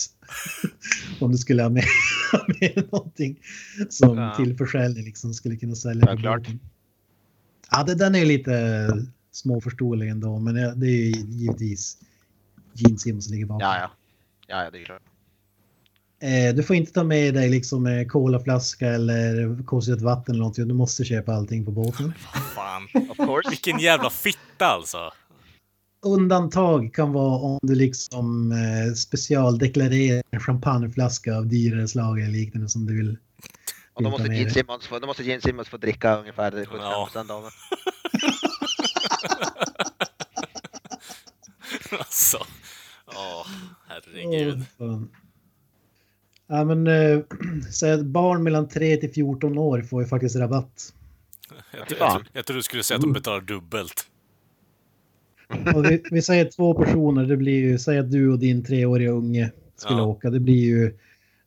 <laughs> Om du skulle ha med, <laughs> ha med någonting som Ja. till försäljning liksom skulle kunna sälja Självklart. båten. Ja, det, den är lite småförståelig ändå, men det, det är ju givetvis Gene Simmons ligger bakom. Ja, ja. Ja, ja, det är klart. Eh, du får inte ta med dig liksom eh, colaflaska eller konstigt vatten eller någonting. Du måste köpa allting på båten. fan. Of course. Vilken jävla fitta alltså. Undantag kan vara om du liksom eh, specialdeklarerar en champagneflaska av dyrare slag eller liknande som du vill. Och då måste Gene. Simmons få, då måste Gene Simmons få dricka ungefär 75 procent av det. <laughs> Alltså. Åh, herregud. Fan. Ja, men eh, <clears throat> säg att barn mellan 3 till 14 år får ju faktiskt rabatt. Jag, jag, fan. jag, jag tror du skulle säga att de betalar dubbelt. Och vi, vi säger två personer, det blir ju, säg att du och din treåriga unge skulle Ja. åka, det blir ju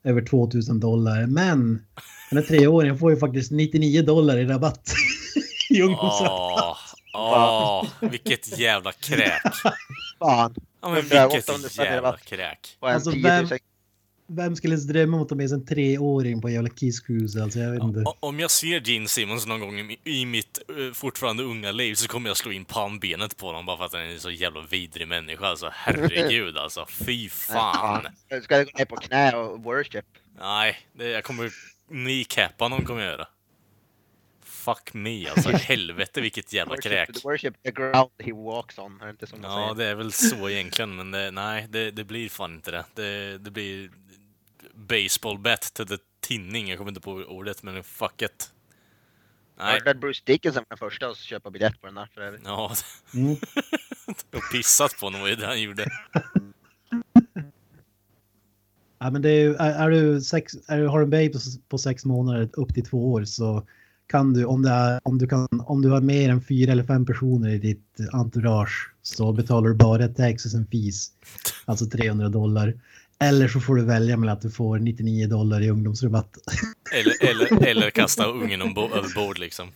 över 2000 dollar. Men den här treåringen får ju faktiskt 99 dollar i rabatt. <laughs> I ungdomsrabatt. Åh, åh, vilket jävla kräk. <laughs> Fan. Ja, men 100, vilket 800 spänn i jävla kräk. Alltså, 10 vem- 000. Vem skulle ens drömma om att ta med sig en treåring på en jävla Kiss Cruise? Alltså jag vet inte. Om jag ser Gene Simmons någon gång i, i mitt eh, fortfarande unga liv så kommer jag slå in pannbenet på honom bara för att han är en så jävla vidrig människa. Alltså herregud alltså. Fy fan. Ska du gå ner på knä och worship? Nej, det, jag kommer kneecappa honom kommer jag göra. Fuck me alltså. <laughs> Helvete vilket jävla kräk. Worship, the ground he walks on. Är det inte som Ja, säger? det är väl så egentligen, men det, nej, det, det blir fan inte det. det. Det blir baseball bat to the tinning. Jag kommer inte på ordet, men fuck it. Nej. Att Bruce Dickinson var den första att köpa biljett på den där för övrigt. Ja, Mm. <laughs> och pissat på honom var ju det han gjorde. <laughs> Ja, men det är, ju- är, är du sex, är du, har du en baby på, på sex månader upp till två år så kan du om, det är, om, du kan, om du har mer än fyra eller fem personer i ditt entourage så betalar du bara taxes and fees, alltså 300 dollar. Eller så får du välja mellan att du får 99 dollar i ungdomsrabatt. Eller, eller, <laughs> eller kasta ungen ombo- över bord liksom.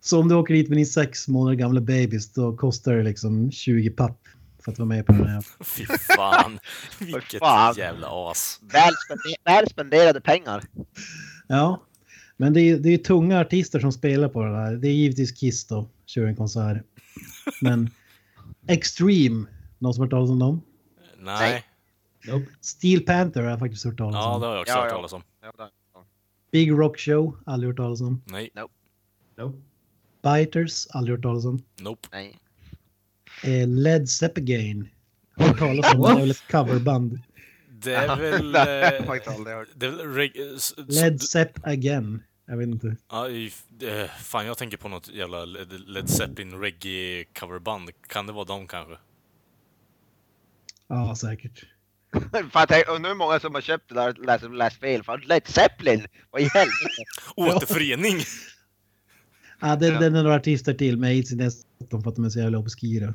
Så om du åker dit med din sex månader gamla babys då kostar det liksom 20 papp för att vara med på den här. <laughs> Fy fan. <laughs> Vilket fan. jävla as. Väl, spende- väl spenderade pengar. Ja, men det är, det är tunga artister som spelar på det här. Det är givetvis Kiss då, kör en konsert. Men Extreme, någon som har hört talas om dem? Nej. Nope. Steel Panther har jag faktiskt hört talas Ja, om. det har jag också Ja, hört ja. talas om. Ja. Big Rock Show, aldrig hört talas om. Nej. Nope. Biters, aldrig hört talas om. Nope. Nej. Eh, Led Zeppelin, har hört talas om. Det är väl ett coverband. Det är <laughs> väl... Det eh. Det är väl... reg- s- s- Led Zepp Again. Jag vet inte. Ja, i, eh, fan, jag tänker på något jävla Led Led Zeppelin reggae coverband. Kan det vara dem kanske? Ja, säkert. <laughs> Fan, tänk, undrar hur många som har köpt det där och läst, läst fel. Fan, Led Zeppelin! Vad i helvete? <laughs> Återförening! <laughs> Ja, det, det är några artister till med aids i dessutom för att de är så jävla obskyra.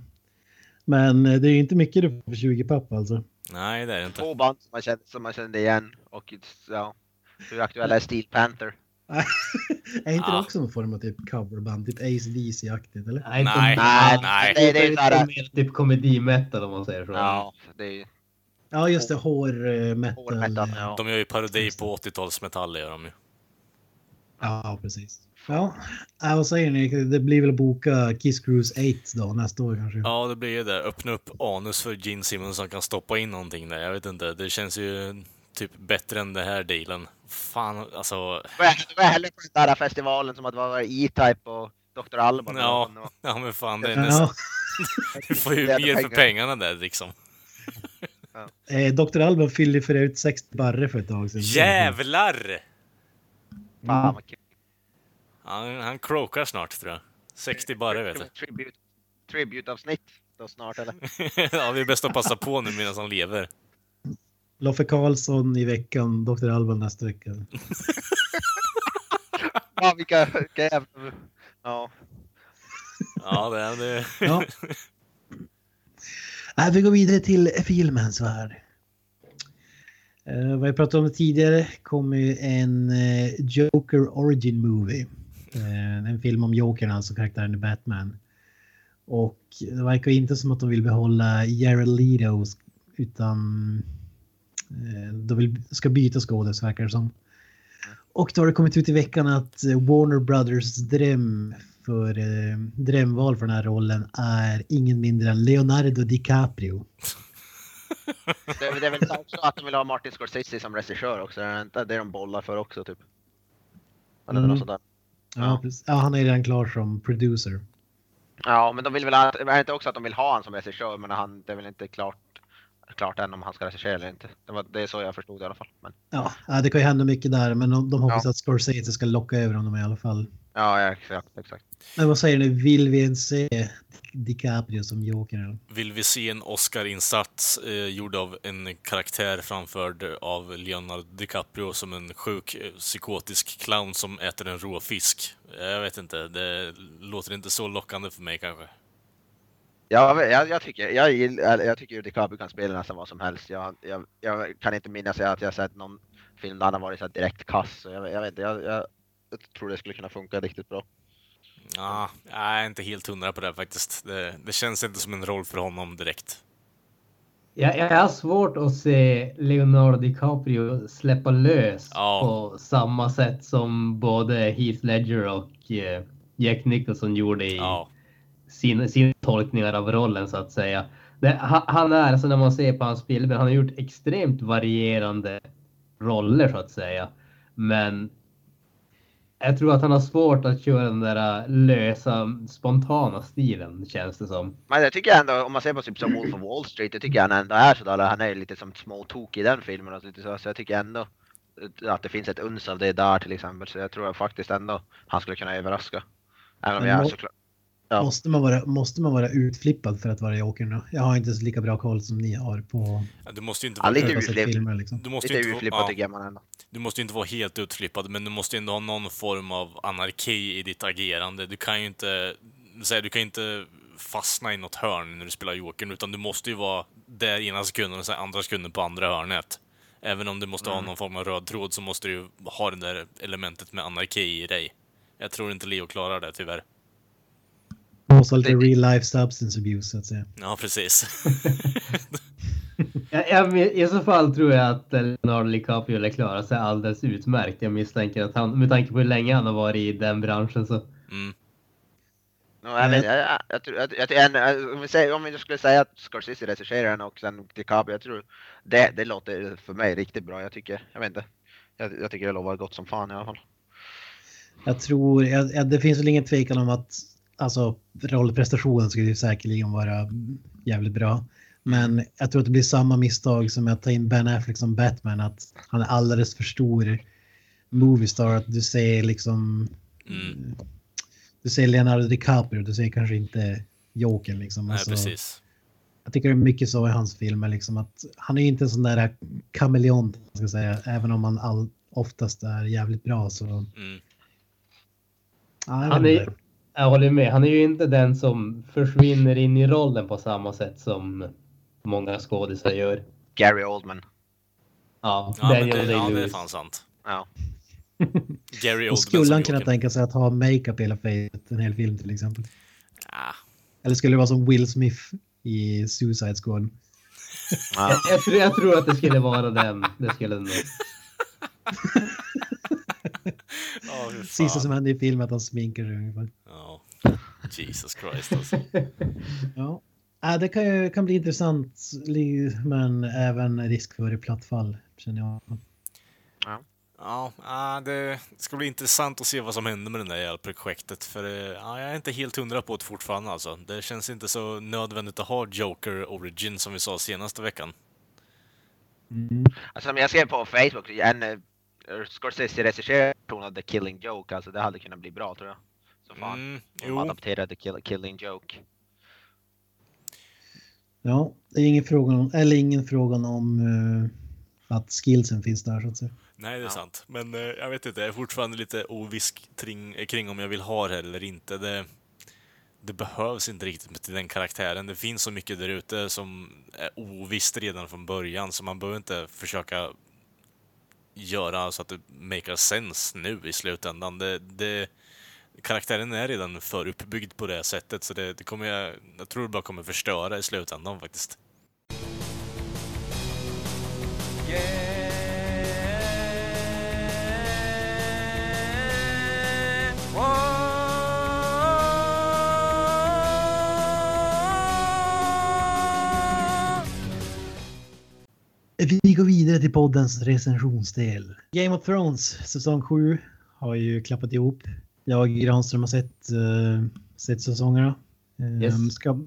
Men eh, det är ju inte mycket du får för 20 papp alltså. Nej, det är det inte. Två band som man kände, som man kände igen. Och ja, hur aktuella är Steel Panther? är inte det Ja. också någon form av typ coverband? Typ Ace DC-aktigt eller? Nej, Nej, Nej, nej. Det, det är ju Det mer typ komedi-metal om man säger så. Ja, det är. Ja, just det. Hår eh, metal. Hård metal, eh, ja. De gör ju parodi på 80-talsmetall, gör de ju. Ja, precis. Ja, äh, vad säger ni? Det blir väl att boka Kiss Cruise 8 då nästa år kanske? Ja, det blir ju det. Öppna upp anus för Gene Simmons som kan stoppa in någonting där. Jag vet inte. Det känns ju typ bättre än den här dealen. Fan, alltså. Det var- hellre på den där festivalen som att det var E-Type och Dr. Alban. Ja, ja men fan, det är Ja, nästan, <laughs> du får ju mer för pengar. pengarna där liksom. Eh, Dr. Alban fyllde för övrigt 60 barre för ett tag sedan. Jävlar! Fan vad kul. Han, han krokar snart tror jag. 60 barre vet du. Tribute, tribute-avsnitt då snart eller? <laughs> ja, det är bäst att passa på nu medan han lever. Loffe Karlsson i veckan, Dr. Alban nästa vecka. <laughs> Ja, vilka, vilka jävla... Ja. Ja, det är det. Ja. <laughs> Nej, vi går vidare till filmens värld. Uh, eh, vad jag pratade om tidigare kom ju en uh, Joker Origin Movie. Uh, en film om Jokern, alltså karaktären i Batman. Och det verkar inte som att de vill behålla Jared Leto utan de vill, ska byta skådis verkar det som. Och då har det kommit ut i veckan att Warner Brothers dröm för eh, drömval för den här rollen är ingen mindre än Leonardo DiCaprio. Det, det är väl också att de vill ha Martin Scorsese som regissör också. Det är det de bollar för också typ. Eller Mm. något sånt där. Ja, Ja. ja, han är redan klar som producer. Ja, men de vill väl är det inte också att de vill ha han som regissör, men han, det är väl inte klart, klart än om han ska regissera eller inte. Det, var, det är så jag förstod det i alla fall. Men, Ja, det kan ju hända mycket där, men de, de hoppas Ja. att Scorsese ska locka över honom i alla fall. ja, ja, exakt, exakt. Men vad säger ni, vill vi ens se DiCaprio som Joker? Eller? Vill vi se en Oscar-insats eh, gjord av en karaktär framförd av Leonardo DiCaprio som en sjuk eh, psykotisk clown som äter en rå fisk? Jag vet inte, det låter inte så lockande för mig kanske. Ja, jag, jag tycker, jag, gillar- jag tycker ju DiCaprio kan spela nästan vad som helst. Jag, jag, jag kan inte minnas att jag sett någon film där han har varit så direkt kass. Så jag, jag vet inte, jag, jag, jag tror det skulle kunna funka riktigt bra. Ja, jag är inte helt hundra på det faktiskt. Det, det känns inte som en roll för honom direkt. Jag, jag har svårt att se Leonardo DiCaprio släppa lös Ja. på samma sätt som både Heath Ledger och eh, Jack Nicholson gjorde i Ja, sina, sina tolkningar av rollen så att säga. Det, ha- han är, alltså när man ser på hans filmer, han har gjort extremt varierande roller så att säga. Men jag tror att han har svårt att köra den där lösa, spontana stilen känns det som. Men jag tycker ändå, om man ser på typ som Wolf of Wall Street, jag tycker han ändå är sådär, han är lite som småtokig i den filmen och lite så, så jag tycker ändå att det finns ett uns av det där till exempel, så jag tror faktiskt ändå han skulle kunna överraska. Även om jag såklart... Ja. Måste, man vara, måste man vara utflippad för att vara Joker nu? Jag har inte så lika bra koll som ni har på Ja, du måste ju inte Ja, vara, lite jag har sett utflipp- filmer. Liksom. du måste Lite inte, utflippad vara, tycker ja, jag man ändå. du måste ju inte vara helt utflippad, men du måste ju ändå ha någon form av anarki i ditt agerande. Du kan ju inte, säga, du kan inte fastna i något hörn när du spelar Jokern, utan du måste ju vara där ena sekunden och sen andra sekunden på andra hörnet. Även om du måste ha någon form av röd tråd så måste du ju ha det där elementet med anarki i dig. Jag tror inte Leo klarar det tyvärr. Måste lite real life substance abuse så att säga. Ja, precis. <laughs> I så fall tror jag att Leonardo DiCaprio lär klara sig alldeles utmärkt. Jag misstänker att han, med tanke på hur länge han har varit i den branschen så. Mm. No, jag, vet, jag, tror- jag, jag, om, vi säger, om vi skulle säga att Scorsese regisserar den och sen DiCaprio, jag tror det, det låter för mig riktigt bra. Jag tycker, jag vet inte. Jag, jag tycker det lovar gott som fan i alla fall. Jag tror, det finns väl ingen tvekan om att alltså, rollprestationen skulle ju säkerligen vara jävligt bra. Men jag tror att det blir samma misstag som att ta in Ben Affleck som Batman, att han är alldeles för stor moviestar. Att du ser liksom, Mm. du ser Leonardo DiCaprio, du ser kanske inte Jokern liksom. Nej, Alltså, precis. Jag tycker det är mycket så i hans filmer, liksom att han är inte en sån där kameleont, ska säga, även om han all, oftast är jävligt bra så. Mm. Ja, Han är. Jag håller med. Han är ju inte den som försvinner in i rollen på samma sätt som många skådisar gör. Gary Oldman. Ja, Ja, men Daniel det, ja, det är fan sant. Ja. <laughs> Gary Oldman Och skulle han kunna tänka sig att ha makeup hela fejset en hel film till exempel? Ah, Eller skulle det vara som Will Smith i Suicide Squad? Ja. Jag, jag, tror, jag tror att det skulle vara den. Det skulle det nog. <laughs> Ja, hur Sista som hände i filmen att han sminkar sig ungefär. Ja. Jesus Christ alltså. <laughs> Ja. Äh, det kan, ju, kan bli intressant men även risk för platt fall känner jag. Ja, ah, det ska bli intressant att se vad som händer med det där jävla projektet. För eh, ja, jag är inte helt hundra på det fortfarande alltså. Det känns inte så nödvändigt att ha Joker Origin som vi sa senaste veckan. Alltså, som jag skrev på Facebook, en Scorsese regisserad version av The Killing Joke, alltså det hade kunnat bli bra tror jag. Så fan. Mm, De adapterade kill, Killing Joke. Ja, det är ingen fråga om, eller ingen fråga om eh, att skillsen finns där så att säga. nej det är Ja. sant. Men eh, jag vet inte, jag är fortfarande lite oviss kring, kring om jag vill ha det eller inte. Det, det behövs inte riktigt till den karaktären. Det finns så mycket där ute som är ovisst redan från början, så man behöver inte försöka göra så att det makar sense nu i slutändan. Det, det, karaktären är redan för uppbyggd på det sättet, så det, det kommer jag, jag tror det bara kommer förstöra i slutändan faktiskt. Yeah. Whoa. Vi går vidare till poddens recensionsdel. Game of Thrones säsong 7 har ju klappat ihop. Jag och Granström har sett, uh, sett säsongerna. Eh, Yes. ska,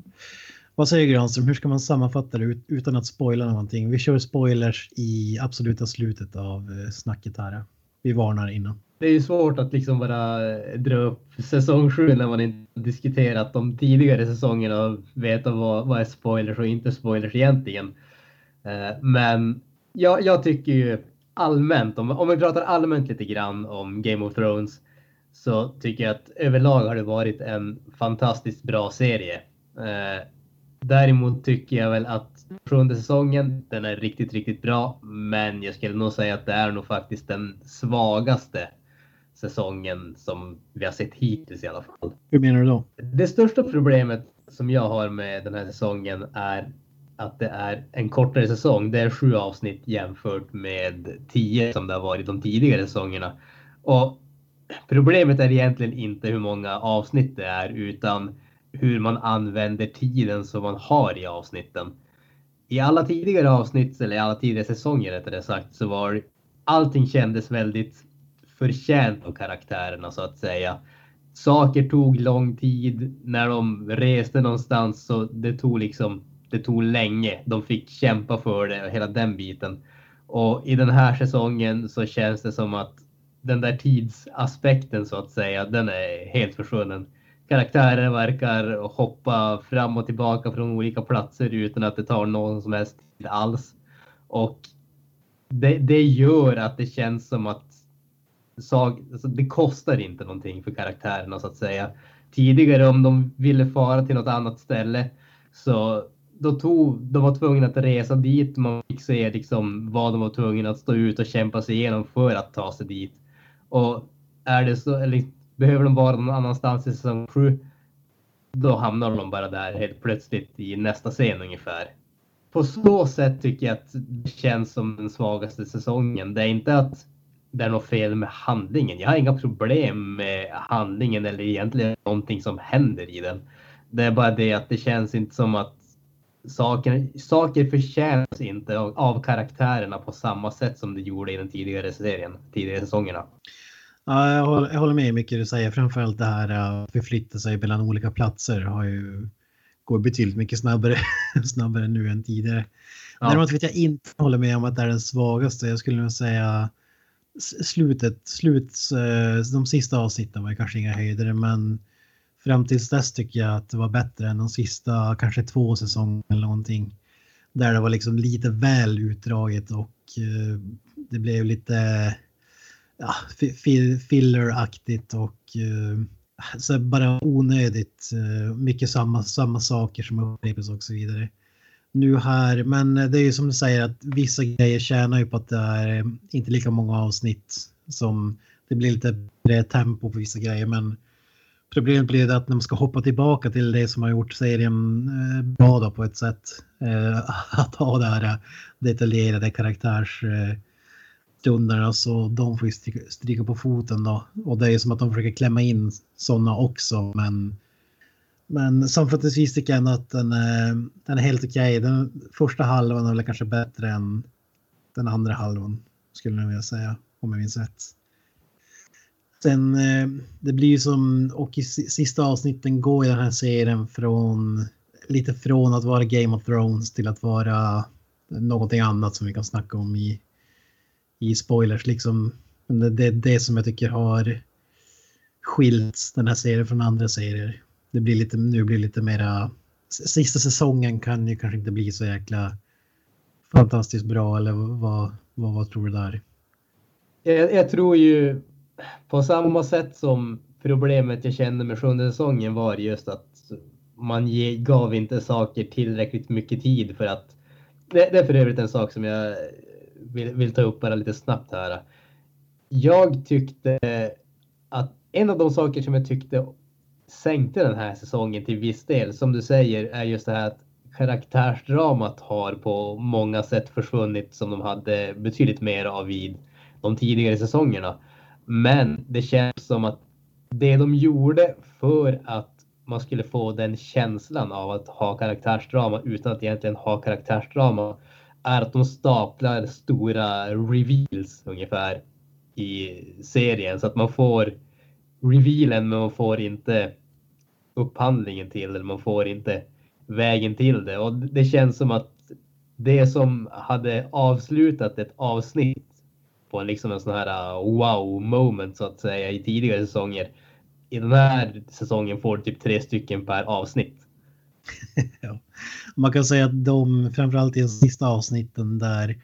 vad säger Granström, hur ska man sammanfatta det ut, utan att spoila någonting? Vi kör spoilers i absoluta slutet av uh, snacket här. Vi varnar innan. Det är ju svårt att liksom bara eh, dra upp säsong 7 när man inte diskuterat de tidigare säsongerna och veta vad, vad är spoilers och inte spoilers egentligen. Eh, Men jag, jag tycker ju allmänt, om, om vi pratar allmänt lite grann om Game of Thrones, så tycker jag att överlag har det varit en fantastiskt bra serie. Eh, Däremot tycker jag väl att sjunde säsongen, den är riktigt, riktigt bra. Men jag skulle nog säga att det är nog faktiskt den svagaste säsongen som vi har sett hittills i alla fall. Hur menar du då? Det största problemet som jag har med den här säsongen är att det är en kortare säsong. Det är sju avsnitt jämfört med tio som det har varit de tidigare säsongerna. Och problemet är egentligen inte hur många avsnitt det är utan hur man använder tiden som man har i avsnitten. I alla tidigare avsnitt, eller i alla tidigare säsonger rättare sagt, så var allting kändes väldigt förtjänt av karaktärerna så att säga. Saker tog lång tid. När de reste någonstans så det tog liksom, det tog länge. De fick kämpa för det och hela den biten. Och i den här säsongen så känns det som att den där tidsaspekten så att säga, den är helt försvunnen. Karaktärer verkar hoppa fram och tillbaka från olika platser utan att det tar någon som helst tid alls. Och det, det gör att det känns som att sag, alltså det kostar inte någonting för karaktärerna så att säga. Tidigare om de ville fara till något annat ställe så då tog, de var tvungna att resa dit. Man fick se liksom vad de var tvungna att stå ut och kämpa sig igenom för att ta sig dit. Och är det så, eller behöver de vara någon annanstans i säsong 7, då hamnar de bara där helt plötsligt i nästa scen ungefär. På så sätt tycker jag att det känns som den svagaste säsongen. Det är inte att det är något fel med handlingen. Jag har inga problem med handlingen eller egentligen någonting som händer i den. Det är bara det att det känns inte som att saker, saker förtjänas inte av, karaktärerna på samma sätt som det gjorde i den tidigare serien, tidigare säsongerna. Ja, jag håller, jag håller med mycket du säger. Framförallt det här att förflytta sig mellan olika platser har ju, går betydligt mycket snabbare, <laughs> snabbare nu än tidigare. Ja. Däremot vet jag inte håller med om att det är den svagaste. Jag skulle nog säga slutet, slut, eh, de sista avsnitten var kanske inga höjdare, men fram tills dess tycker jag att det var bättre än de sista kanske två säsonger eller någonting. Där det var liksom lite väl utdraget och eh, det blev lite ja, filleraktigt och eh, så bara onödigt. eh, Mycket samma, samma saker som upprepas och så vidare. Nu här, men det är ju som du säger att vissa grejer tjänar ju på att det är eh, inte lika många avsnitt som det blir lite tempo på vissa grejer. Men problemet blir det att när man ska hoppa tillbaka till det som har gjort serien eh, bra då på ett sätt. Eh, <laughs> att ha det här eh, detaljerade karaktärsstunderna så de får ju stryka, på foten då. Och det är ju som att de försöker klämma in sådana också men men sammanfattningsvis tycker jag ändå att den är, den är helt okej. Den första halvan är väl kanske bättre än den andra halvan skulle jag vilja säga om jag minns rätt. Sen eh, det blir ju som och i sista avsnitten går ju den här serien från lite från att vara Game of Thrones till att vara någonting annat som vi kan snacka om i i spoilers liksom. Men det, det är det som jag tycker har skilt den här serien från andra serier. Det blir lite, nu blir det lite mera, sista säsongen kan ju kanske inte bli så jäkla fantastiskt bra eller vad, vad, vad tror du där? Jag, jag tror ju på samma sätt som problemet jag kände med sjunde säsongen var just att man ge, gav inte saker tillräckligt mycket tid för att det, det är för övrigt en sak som jag vill, vill ta upp bara lite snabbt här. Jag tyckte att en av de saker som jag tyckte sänkte den här säsongen till viss del, som du säger, är just det här att karaktärsdramat har på många sätt försvunnit som de hade betydligt mer av vid de tidigare säsongerna. Men det känns som att det de gjorde för att man skulle få den känslan av att ha karaktärsdrama utan att egentligen ha karaktärsdrama är att de staplar stora reveals ungefär i serien. Så att man får revealen men man får inte upphandlingen till eller man får inte vägen till det. Och det känns som att det som hade avslutat ett avsnitt på en liksom en sån här uh, wow moment så att säga i tidigare säsonger. I den här säsongen får du typ tre stycken per avsnitt. <laughs> ja. Man kan säga att de, framförallt i de sista avsnitten där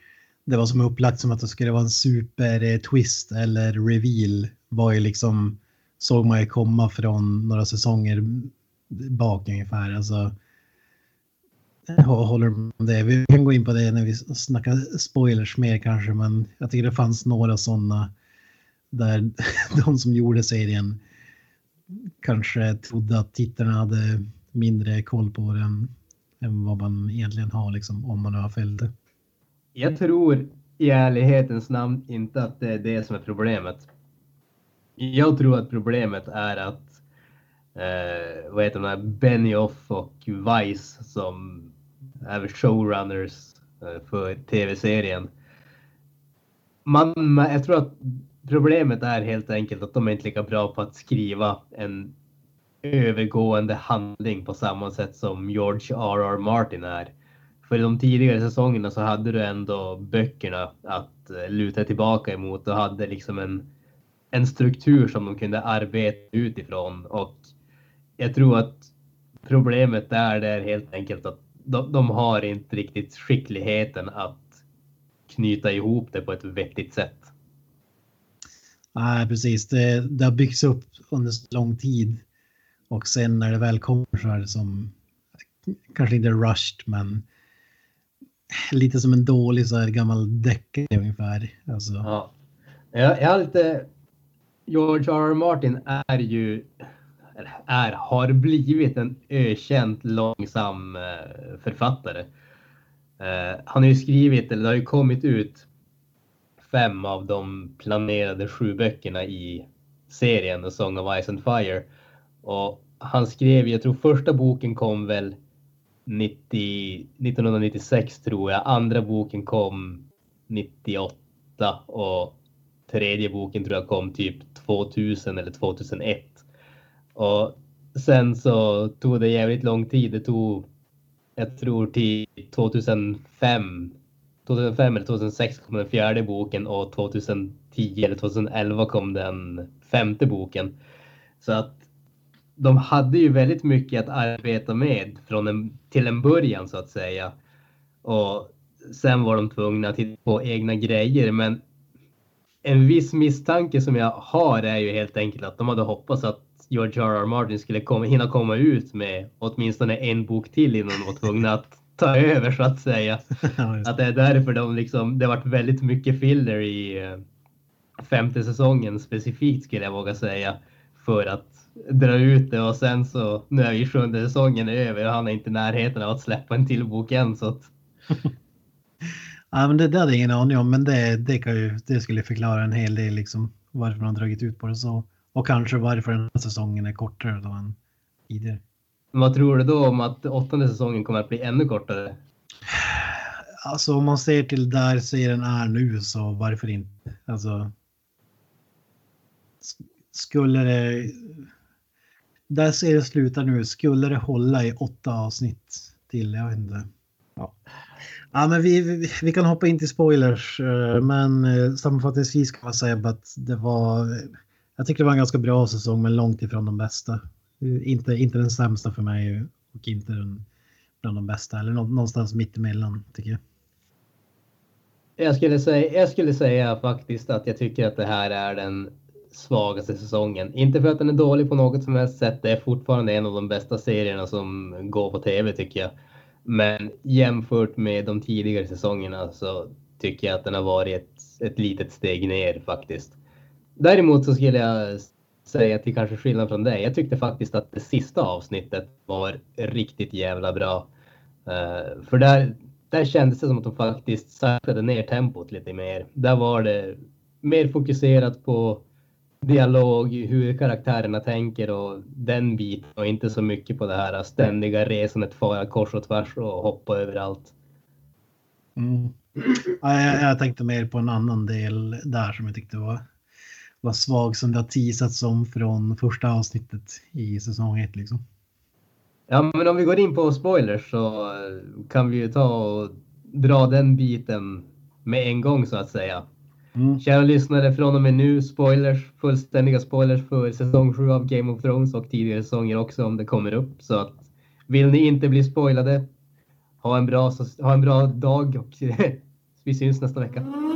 det var som upplagt som att det skulle vara en super eh, twist eller reveal var ju liksom såg man ju komma från några säsonger bak ungefär. Alltså, <laughs> Jag håller med det. Vi kan gå in på det när vi snackar spoilers mer kanske, men jag tycker det fanns några sådana där <laughs> de som gjorde serien kanske trodde att tittarna hade mindre koll på den än vad man egentligen har liksom om man har följt det. Jag tror i ärlighetens namn inte att det är det som är problemet. Jag tror att problemet är att eh, vad heter de Benioff och Weiss, som är showrunners eh, för tv-serien. Man, jag tror att problemet är helt enkelt att de är inte lika bra på att skriva en övergående handling på samma sätt som George R.R. Martin är. För i de tidigare säsongerna så hade du ändå böckerna att eh, luta tillbaka emot och hade liksom en, en struktur som de kunde arbeta utifrån. Och jag tror att problemet där det är helt enkelt att de, de har inte riktigt skickligheten att knyta ihop det på ett vettigt sätt. Nej, precis. Det, det har byggts upp under lång tid. Och sen när det väl kommer så är det som, kanske inte rushed, men lite som en dålig så här gammal deckare ungefär. Alltså. Ja. Jag, jag har lite... George R. R. Martin är ju, är, har blivit en ökänt långsam eh, författare. Eh, han har ju skrivit, eller det har ju kommit ut fem av de planerade sju böckerna i serien The Song of Ice and Fire. Och han skrev, jag tror första boken kom väl 90, 1996 tror jag. Andra boken kom 98 och tredje boken tror jag kom typ 2000 eller 2001. Och sen så tog det jävligt lång tid. Det tog, jag tror till 2005 2005 eller 2006 kom den fjärde boken och 2010 eller 2011 kom den femte boken. Så att de hade ju väldigt mycket att arbeta med från en, till en början så att säga. Och sen var de tvungna att titta på egna grejer. Men en viss misstanke som jag har är ju helt enkelt att de hade hoppats att George R. R. Martin skulle komma, hinna komma ut med åtminstone en bok till innan de var tvungna att ta över så att säga. <laughs> att det är därför de liksom, det har varit väldigt mycket filler i eh, femte säsongen specifikt skulle jag våga säga. För att dra ut det och sen så nu är ju sjunde säsongen över och han är inte i närheten av att släppa en till bok än så att... <laughs> ja men det, hade jag ingen aning om men det, det, kan ju, det skulle förklara en hel del liksom varför man dragit ut på det så. Och kanske varför den här säsongen är kortare då än tidigare. Vad tror du då om att åttonde säsongen kommer att bli ännu kortare? Alltså om man ser till där serien är nu så varför inte? Alltså. Skulle det. Där serien slutar nu, skulle det hålla i åtta avsnitt till? Jag vet inte. Ja, ja men vi, vi, vi kan hoppa in till spoilers, eh, men eh, sammanfattningsvis kan man säga att det var. Jag tycker det var en ganska bra säsong, men långt ifrån de bästa. Inte, inte den sämsta för mig och inte den, bland de bästa. Eller någonstans mittemellan tycker jag. Jag skulle, säga, jag skulle säga faktiskt att jag tycker att det här är den svagaste säsongen. Inte för att den är dålig på något som helst sätt. Det är fortfarande en av de bästa serierna som går på tv tycker jag. Men jämfört med de tidigare säsongerna så tycker jag att den har varit ett, ett litet steg ner faktiskt. Däremot så skulle jag säga till kanske skillnad från dig. Jag tyckte faktiskt att det sista avsnittet var riktigt jävla bra. Uh, för där, där kändes det som att de faktiskt saktade ner tempot lite mer. Där var det mer fokuserat på dialog, hur karaktärerna tänker och den biten och inte så mycket på det här ständiga resandet, fara kors och tvärs och hoppa överallt. Mm. Ja, jag, jag tänkte mer på en annan del där som jag tyckte var var svag som det har teasats om från första avsnittet i säsong 1 liksom. Ja, men om vi går in på spoilers så kan vi ju ta och dra den biten med en gång så att säga. Mm. Kära lyssnare, från och med nu spoilers, fullständiga spoilers för säsong 7 av Game of Thrones och tidigare säsonger också om det kommer upp. Så att vill ni inte bli spoilade, ha en bra, ha en bra dag och <laughs> vi syns nästa vecka.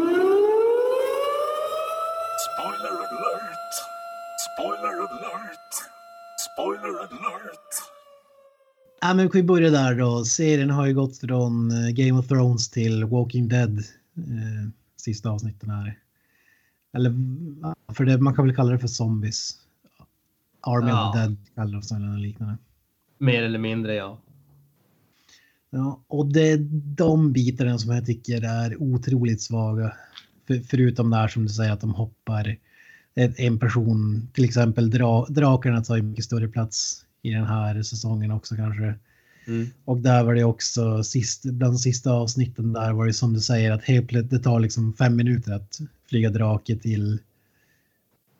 Ja, men vi börja där då. Serien har ju gått från eh, Game of Thrones till Walking Dead. Eh, sista avsnitten här. Eller för det, man kan väl kalla det för zombies. Army Ja. of the Dead kallar de sig eller något liknande. Mer eller mindre ja. Ja, och det är de bitarna som jag tycker är otroligt svaga. För, förutom det här som du säger att de hoppar en, person, till exempel dra, drakarna tar ju mycket större plats i den här säsongen också kanske. Mm. Och där var det också sist, bland de sista avsnitten där var det som du säger att helt plötsligt det tar liksom fem minuter att flyga drake till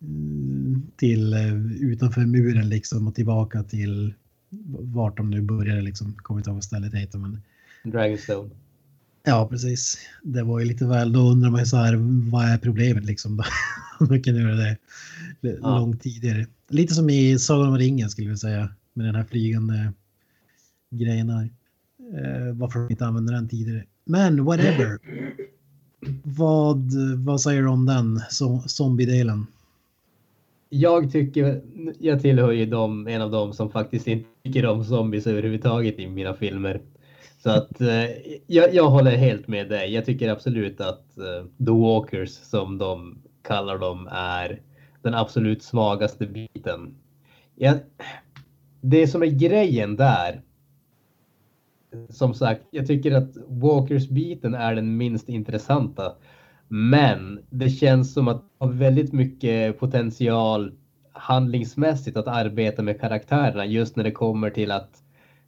mm, till eh, utanför muren liksom och tillbaka till vart de nu började liksom. Kommer inte ihåg vad stället heter men Dragonstone. Ja precis. Det var ju lite väl, då undrar man ju så här vad är problemet liksom? <laughs> Om man kan göra det Ja. långt tidigare. Lite som i Sagan om ringen skulle vi säga med den här flygande grejen där. Eh, varför de inte använder den tidigare. Men whatever. vad, vad säger du om den so- zombie-delen? Jag tycker, jag tillhör ju dem, en av dem som faktiskt inte tycker om zombies överhuvudtaget i mina filmer. Så att eh, jag, jag håller helt med dig. Jag tycker absolut att eh, The Walkers som de kallar dem är den absolut svagaste biten. Jag, det som är grejen där. Som sagt, jag tycker att Walkers-biten är den minst intressanta. Men det känns som att det har väldigt mycket potential handlingsmässigt att arbeta med karaktärerna just när det kommer till att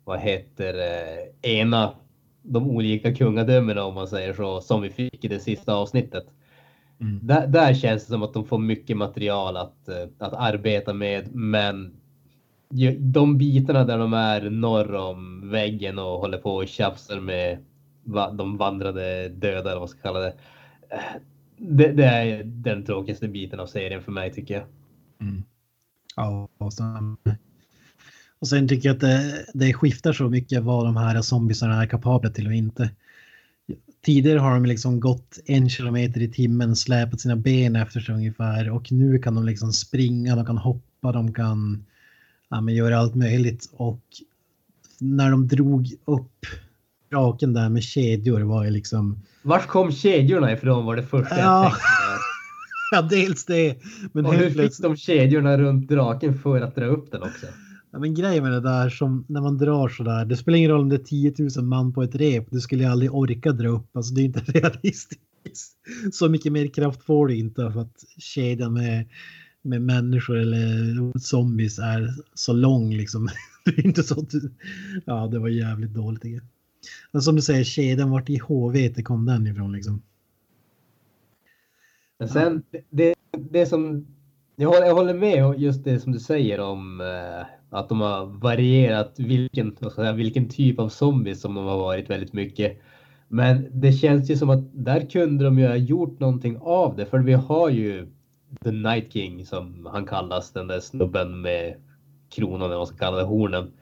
vad heter eh, ena de olika kungadömena om man säger så som vi fick i det sista avsnittet. Mm. Där, där känns det som att de får mycket material att, eh, att arbeta med men de bitarna där de är norr om väggen och håller på och tjafsar med de vandrande döda eller vad man ska kalla det. Eh, Det, det är den tråkigaste biten av serien för mig tycker jag. Mm. Ja, och sen, och sen tycker jag att det, det skiftar så mycket vad de här zombiesarna är kapabla till och inte. Tidigare har de liksom gått en kilometer i timmen, släpat sina ben efter sig ungefär och nu kan de liksom springa, de kan hoppa, de kan ja, men göra allt möjligt och när de drog upp draken där med kedjor var ju liksom Vart kom kedjorna ifrån var det första jag Ja. tänkte. <laughs> ja dels det men Och hur fick de kedjorna runt draken för att dra upp den också? Ja, men grejen med det där som när man drar så där. Det spelar ingen roll om det är 10 000 man på ett rep. Du skulle ju aldrig orka dra upp. Alltså det är inte <laughs> realistiskt. Så mycket mer kraft får du inte för att kedjan med, med människor eller zombies är så lång liksom. <laughs> Det är inte så att du... Ja, det var jävligt dåligt. Igen. Men som du säger, kedjan vart i HV kom den ifrån liksom. Men sen, det, det som... Jag håller, jag håller med om just det som du säger om eh, att de har varierat vilken, säga, vilken typ av zombies som de har varit väldigt mycket. Men det känns ju som att där kunde de ju ha gjort någonting av det. För vi har ju The Night King som han kallas, den där snubben med kronan eller vad man ska kalla det, hornen.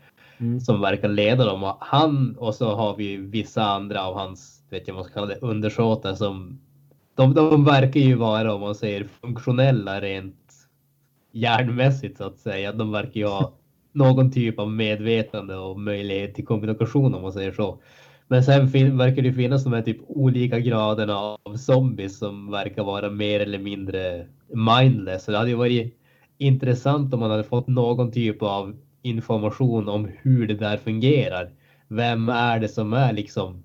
Som verkar leda dem. Och han och så har vi vissa andra av hans, vet jag vad man ska kalla det, undersåtar som de, de verkar ju vara, om man säger funktionella rent hjärnmässigt så att säga. De verkar ju ha någon typ av medvetande och möjlighet till kommunikation om man säger så. Men sen verkar det finnas de här typ olika graderna av zombies som verkar vara mer eller mindre mindless. Så det hade ju varit intressant om man hade fått någon typ av information om hur det där fungerar. Vem är det som är liksom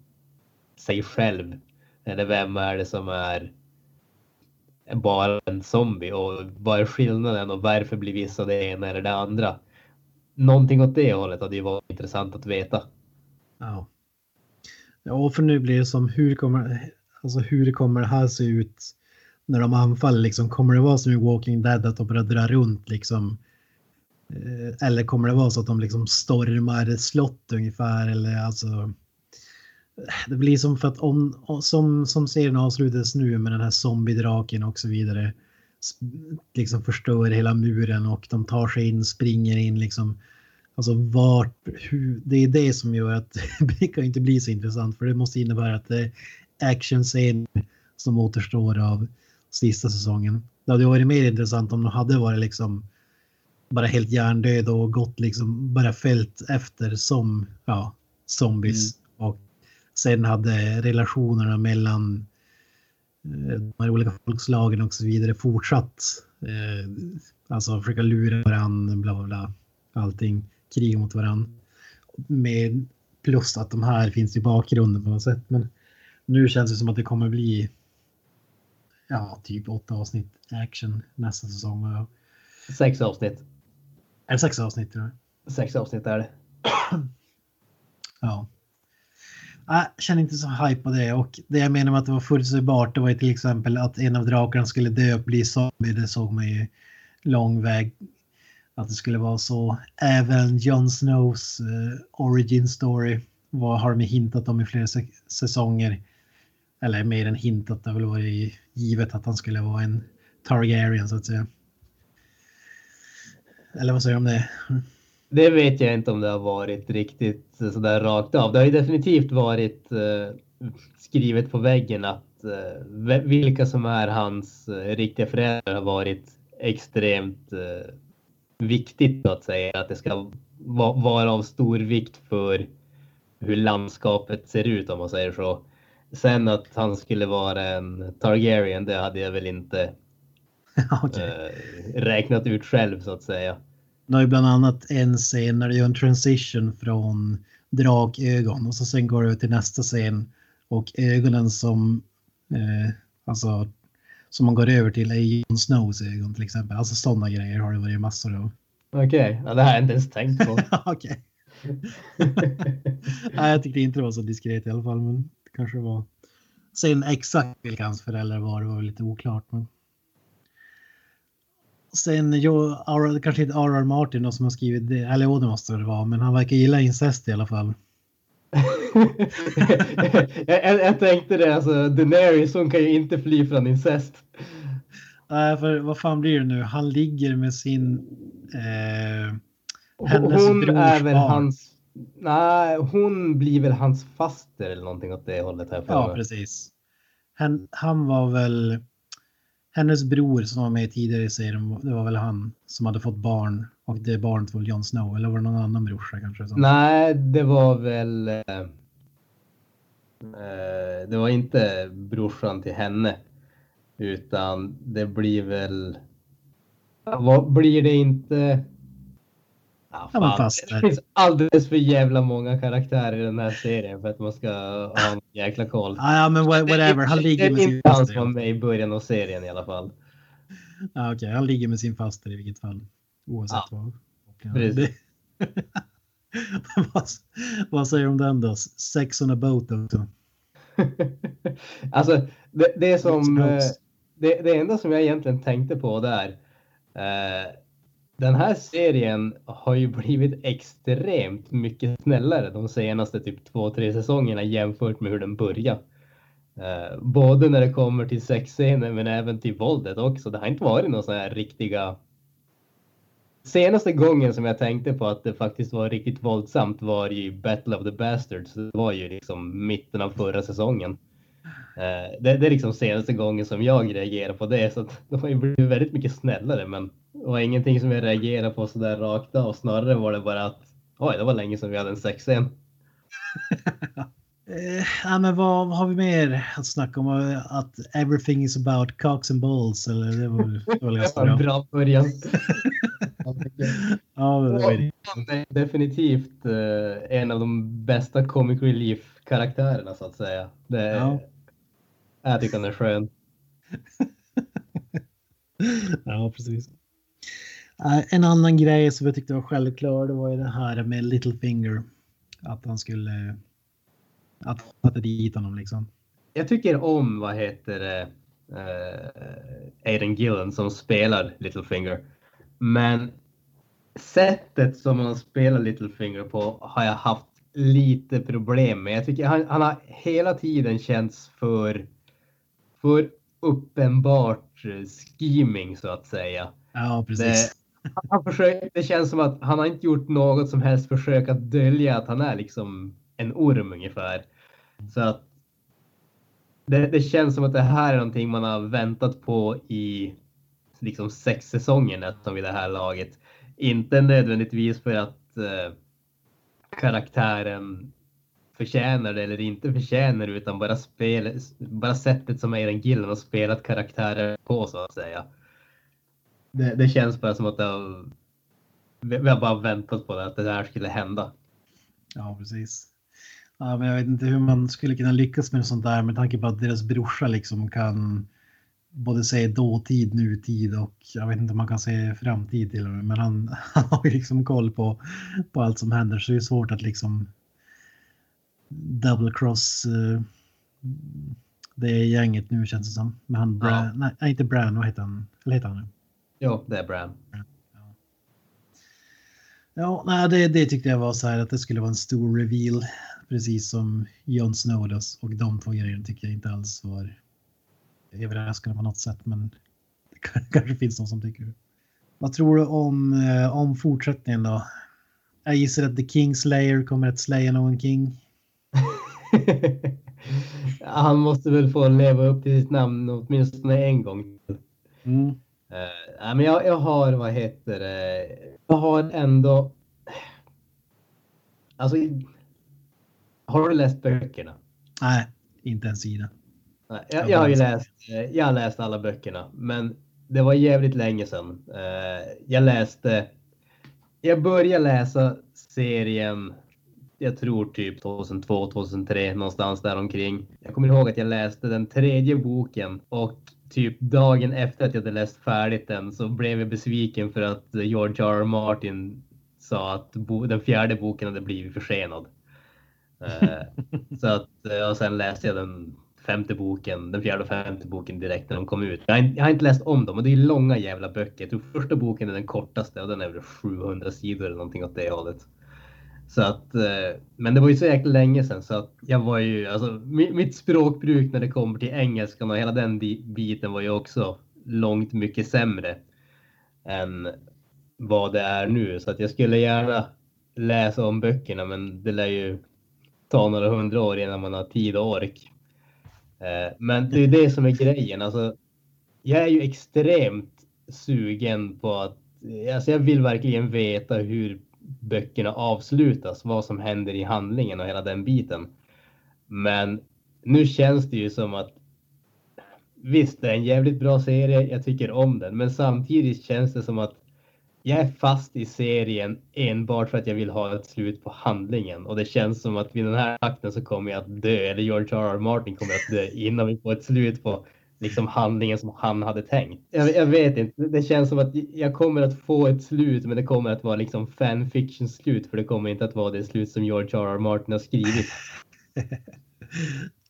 sig själv? Eller vem är det som är bara en zombie och vad är skillnaden och varför blir vissa det ena eller det andra? Någonting åt det hållet hade ju varit intressant att veta. Ja. Ja, och för nu blir det som hur kommer, alltså hur kommer det här se ut när de anfaller? Liksom, kommer det vara som i Walking Dead att de börjar dra runt liksom? Eh, eller kommer det vara så att de liksom stormar ett slott ungefär? Eller alltså. Det blir som för att om som, som serien avslutades nu med den här zombiedraken och så vidare. Liksom förstör hela muren och de tar sig in, springer in liksom. Alltså vart, hur, det är det som gör att <laughs> det kan inte bli så intressant för det måste innebära att det är actionscen som återstår av sista säsongen. Det hade varit mer intressant om de hade varit liksom bara helt hjärndöd och gått liksom bara följt efter som ja, zombies. Och sen hade relationerna mellan de här olika folkslagen och så vidare fortsatt. Eh, alltså försöka lura varandra, bla bla bla. Allting, krig mot varandra. Med plus att de här finns i bakgrunden på något sätt. Men nu känns det som att det kommer bli ja, typ åtta avsnitt action nästa säsong. Sex avsnitt. Är det sex avsnitt? Tror jag? Sex avsnitt är det. Ja. Jag känner inte så hype på det och det jag menar med att det var förutsägbart det var ju till exempel att en av drakarna skulle dö och bli zombie. Det såg man ju lång väg att det skulle vara så. Även Jon Snows uh, origin story vad har de hintat om i flera säsonger. Eller mer än hintat, det har väl varit givet att han skulle vara en Targaryen så att säga. Eller vad säger du om det? Det vet jag inte om det har varit riktigt sådär rakt av. Det har ju definitivt varit eh, skrivet på väggen att eh, vilka som är hans eh, riktiga föräldrar har varit extremt viktigt så att säga. Att det ska va vara av stor vikt för hur landskapet ser ut om man säger så. Sen att han skulle vara en Targaryen, det hade jag väl inte <laughs> okay. räknat ut själv så att säga. Det har ju bland annat en scen när det gör en transition från drakögon och så sen går det till nästa scen och ögonen som eh, alltså som man går över till är Jon Snows ögon till exempel. Alltså sådana grejer har det varit massor av. Okej, okay. ja, det har jag inte ens tänkt på. <laughs> Okej. <laughs> Nej, jag tyckte inte det var så diskret i alla fall, men det kanske var. Sen exakt vilka hans föräldrar var, det var lite oklart. Men... Sen, jo, kanske inte R.R. Martin då, som har skrivit det, eller jo, det måste det vara, men han verkar gilla incest i alla fall. <laughs> jag, jag, tänkte det, alltså Daenerys hon kan ju inte fly från incest. Nej, för vad fan blir det nu? Han ligger med sin... Eh, hennes hon är väl barn. hans... Nej, hon blir väl hans faster eller någonting åt det hållet här. Ja, precis. Han, han var väl... Hennes bror som var med tidigare i serien, det var väl han som hade fått barn och det barnet var Jon Snow eller var det någon annan brorsa kanske? Som... Nej, det var väl. Eh, eh det var inte brorsan till henne utan det blir väl. Vad blir det inte? Ja, Ja, fast det finns alldeles för jävla många karaktärer i den här serien för att man ska ha en jäkla koll. Ah, ja, men wha- whatever. Han ligger med Det är sin faster. som var med i början av serien i alla fall. Ja, Okej, han ligger med sin faster i vilket fall. Oavsett Ja, vad. Ja, det- <laughs> vad, vad säger du om den då? Sex on a boat också. <laughs> alltså, det, det som... Smokes. eh, Det, det enda som jag egentligen tänkte på där. Eh, den här serien har ju blivit extremt mycket snällare de senaste typ två, tre säsongerna jämfört med hur den började. Eh, både när det kommer till sexscener men även till våldet också. Det har inte varit några sådana här riktiga... Senaste gången som jag tänkte på att det faktiskt var riktigt våldsamt var ju Battle of the Bastards. Det var ju liksom mitten av förra säsongen. Eh, Det, det är liksom senaste gången som jag reagerar på det. Så att de har ju blivit väldigt mycket snällare. Men det var ingenting som jag reagerade på sådär rakt av. Snarare var det bara att oj, det var länge sedan vi hade en sexscen. <laughs> Eh, ja, men vad, vad har vi mer att snacka om? Att everything is about cocks and balls. Eller det var, <laughs> det var ganska bra. bra början. <laughs> Ja, det var det. Definitivt eh, en av de bästa comic relief karaktärerna så att säga. Det, Ja. Jag tycker han är skön. Ja, precis. Eh, En annan grej som jag tyckte var självklar, det var ju det här med Littlefinger. Att han skulle... Att sätta dit honom liksom. Jag tycker om, vad heter det, eh, Aiden Gillen som spelar Littlefinger. Men sättet som han spelar Littlefinger på har jag haft lite problem med. Jag tycker han, han har hela tiden känts för, för uppenbart eh, scheming så att säga. Ja, precis. Han försöker, det känns som att han har inte gjort något som helst försök att dölja att han är liksom en orm ungefär. Så att det, det känns som att det här är någonting man har väntat på i liksom sex säsonger nästan vid det här laget. inte nödvändigtvis för att eh, karaktären förtjänar det eller inte förtjänar det, utan bara, spel, bara sättet som Aiden Gillen har spelat karaktärer på så att säga. Det, det känns bara som att har, vi har bara väntat på det, att det här skulle hända. Ja, precis. Ja, men jag vet inte hur man skulle kunna lyckas med sånt där med tanke på att deras brorsa liksom kan både säga dåtid, nutid och jag vet inte om man kan säga framtid till och med. Men han, <laughs> han har ju liksom koll på, på allt som händer så det är svårt att liksom double cross eh, det gänget nu känns det som. Men han, Ja. nej, nej inte Bran, vad heter han? Eller heter han nu? Ja, det är Bran. Ja, nej, det, det tyckte jag var så här att det skulle vara en stor reveal. Precis som Jon Snow och de två grejerna tycker jag inte alls var överraskande på något sätt. Men det kan- <laughs> kanske finns någon som tycker det. Vad tror du om, eh, om fortsättningen då? Jag gissar att The Kingslayer kommer att slaya någon king. <laughs> Han måste väl få leva upp till sitt namn åtminstone en gång. Mm. Uh, men jag, jag har, vad heter det, jag har ändå... Alltså, har du läst böckerna? Nej, inte en sida. Nej, jag, jag har ju läst, eh, jag har läst alla böckerna, men det var jävligt länge sedan. Eh, Jag läste, jag började läsa serien, jag tror typ 2002, 2003, någonstans där omkring. Jag kommer ihåg att jag läste den tredje boken och typ dagen efter att jag hade läst färdigt den så blev jag besviken för att George R. R. Martin sa att den fjärde boken hade blivit försenad. Eh, <laughs> så att, eh, och sen läste jag den femte boken, den fjärde och femte boken direkt när de kom ut. Jag har, inte- jag har inte läst om dem och det är långa jävla böcker. Jag tror första boken är den kortaste och den är väl 700 sidor eller någonting åt det hållet. Så att, eh, men det var ju så jäkla länge sedan så att jag var ju, alltså mitt språkbruk när det kommer till engelskan och hela den biten var ju också långt mycket sämre än vad det är nu. Så att jag skulle gärna läsa om böckerna men det lär ju ta några hundra år innan man har tid och ork. Eh, men det är det som är grejen. Alltså, jag är ju extremt sugen på att, alltså jag vill verkligen veta hur böckerna avslutas, vad som händer i handlingen och hela den biten. Men nu känns det ju som att visst, det är en jävligt bra serie. Jag tycker om den, men samtidigt känns det som att jag är fast i serien enbart för att jag vill ha ett slut på handlingen och det känns som att vid den här akten så kommer jag att dö eller George R. R. Martin kommer att dö innan vi får ett slut på liksom handlingen som han hade tänkt. Jag, jag vet inte, det känns som att jag kommer att få ett slut men det kommer att vara liksom fanfiction slut för det kommer inte att vara det slut som George R. R. Martin har skrivit. <laughs>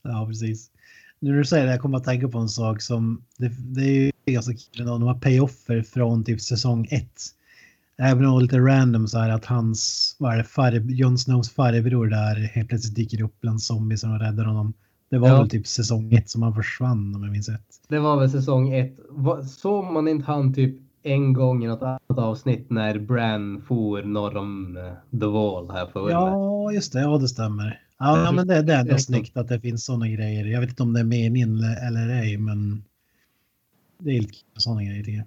Ja, precis. Nu när du säger det, jag kommer att tänka på en sak som det, det är ju ganska kul ändå. De har payoffer från typ säsong ett. Även om det är lite random så här att hans, vad är det, far, Jon Snows farbror där helt plötsligt dyker upp bland zombies och räddar honom. Det var Ja. väl typ säsong ett som han försvann om jag minns rätt. Det var väl säsong ett. Såg man inte han typ en gång i något annat avsnitt när Bran for norr om eh, The Wall här för? Ja, just det. Ja, det stämmer. Ja, Ja, men det, det är ändå snyggt att det finns sådana grejer. Jag vet inte om det är meningen eller- eller ej, men det är lite sådana grejer tycker jag.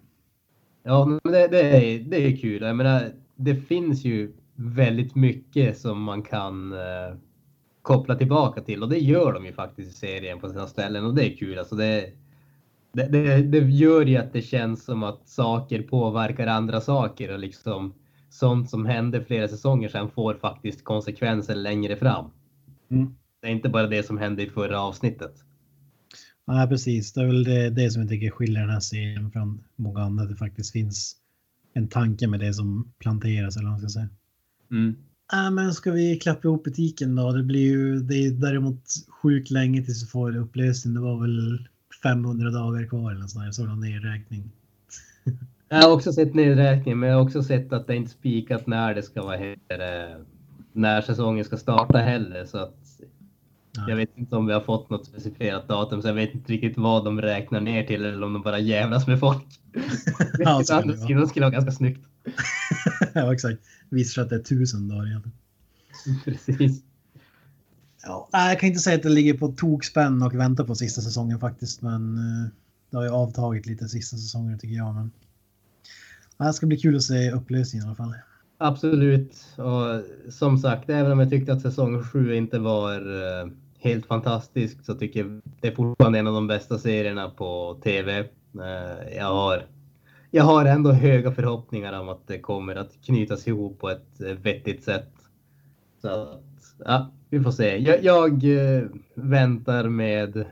Ja, men det, det, är, det är kul. Jag menar, det finns ju väldigt mycket som man kan eh, koppla tillbaka till och det gör de ju faktiskt i serien på sina ställen och det är kul. Alltså det, det, det, det gör ju att det känns som att saker påverkar andra saker och liksom sånt som hände flera säsonger sedan får faktiskt konsekvenser längre fram. Mm. Det är inte bara det som hände i förra avsnittet. Ja, precis. Det är väl det, det som jag tycker skiljer den här serien från många andra. Det faktiskt finns en tanke med det som planteras eller vad man ska säga. Mm. Äh, men ska vi klappa ihop butiken då? Det blir ju det är däremot sjukt länge tills vi får upplösning. Det var väl 500 dagar kvar eller sådär. Så någon nedräkning. Jag har också sett nedräkning men jag har också sett att det inte spikat när det ska vara här, när säsongen ska starta heller. Så att Ja. jag vet inte om vi har fått något specificerat datum, så jag vet inte riktigt vad de räknar ner till eller om de bara jävlas med folk. <laughs> Ja, så det skulle, <laughs> skulle vara ganska snyggt. <laughs> ja, exakt. Visst att det är tusen dagar egentligen. Precis. Ja, jag kan inte säga att det ligger på tokspänn och väntar på sista säsongen faktiskt, men eh, det har ju avtagit lite sista säsongen tycker jag. Men... det ska bli kul att se upplösningen i alla fall. Absolut. Och som sagt, även om jag tyckte att säsong 7 inte var eh, helt fantastisk så tycker jag det är fortfarande en av de bästa serierna på tv. Eh, jag, har, jag har ändå höga förhoppningar om att det kommer att knytas ihop på ett eh, vettigt sätt. Så att, ja, vi får se. Jag, jag väntar med,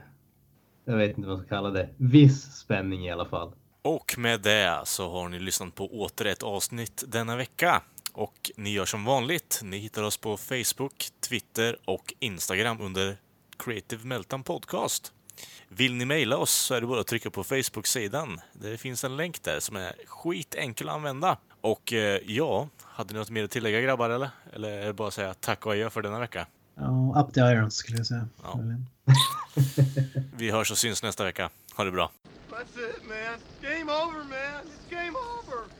jag vet inte vad man ska kalla det, viss spänning i alla fall. Och med det så har ni lyssnat på åter ett avsnitt denna vecka. Och ni gör som vanligt. Ni hittar oss på Facebook, Twitter och Instagram under Creative Meltdown Podcast. Vill ni mejla oss så är det bara att trycka på Facebook-sidan. Det finns en länk där som är skitenkel att använda. Och eh, ja, hade ni något mer att tillägga grabbar eller? Eller är det bara att säga tack och adjö för denna vecka? Ja, up the irons skulle jag säga. Ja. <laughs> Vi hörs och syns nästa vecka. Ha det bra! That's it, man. Game over, man. It's game over.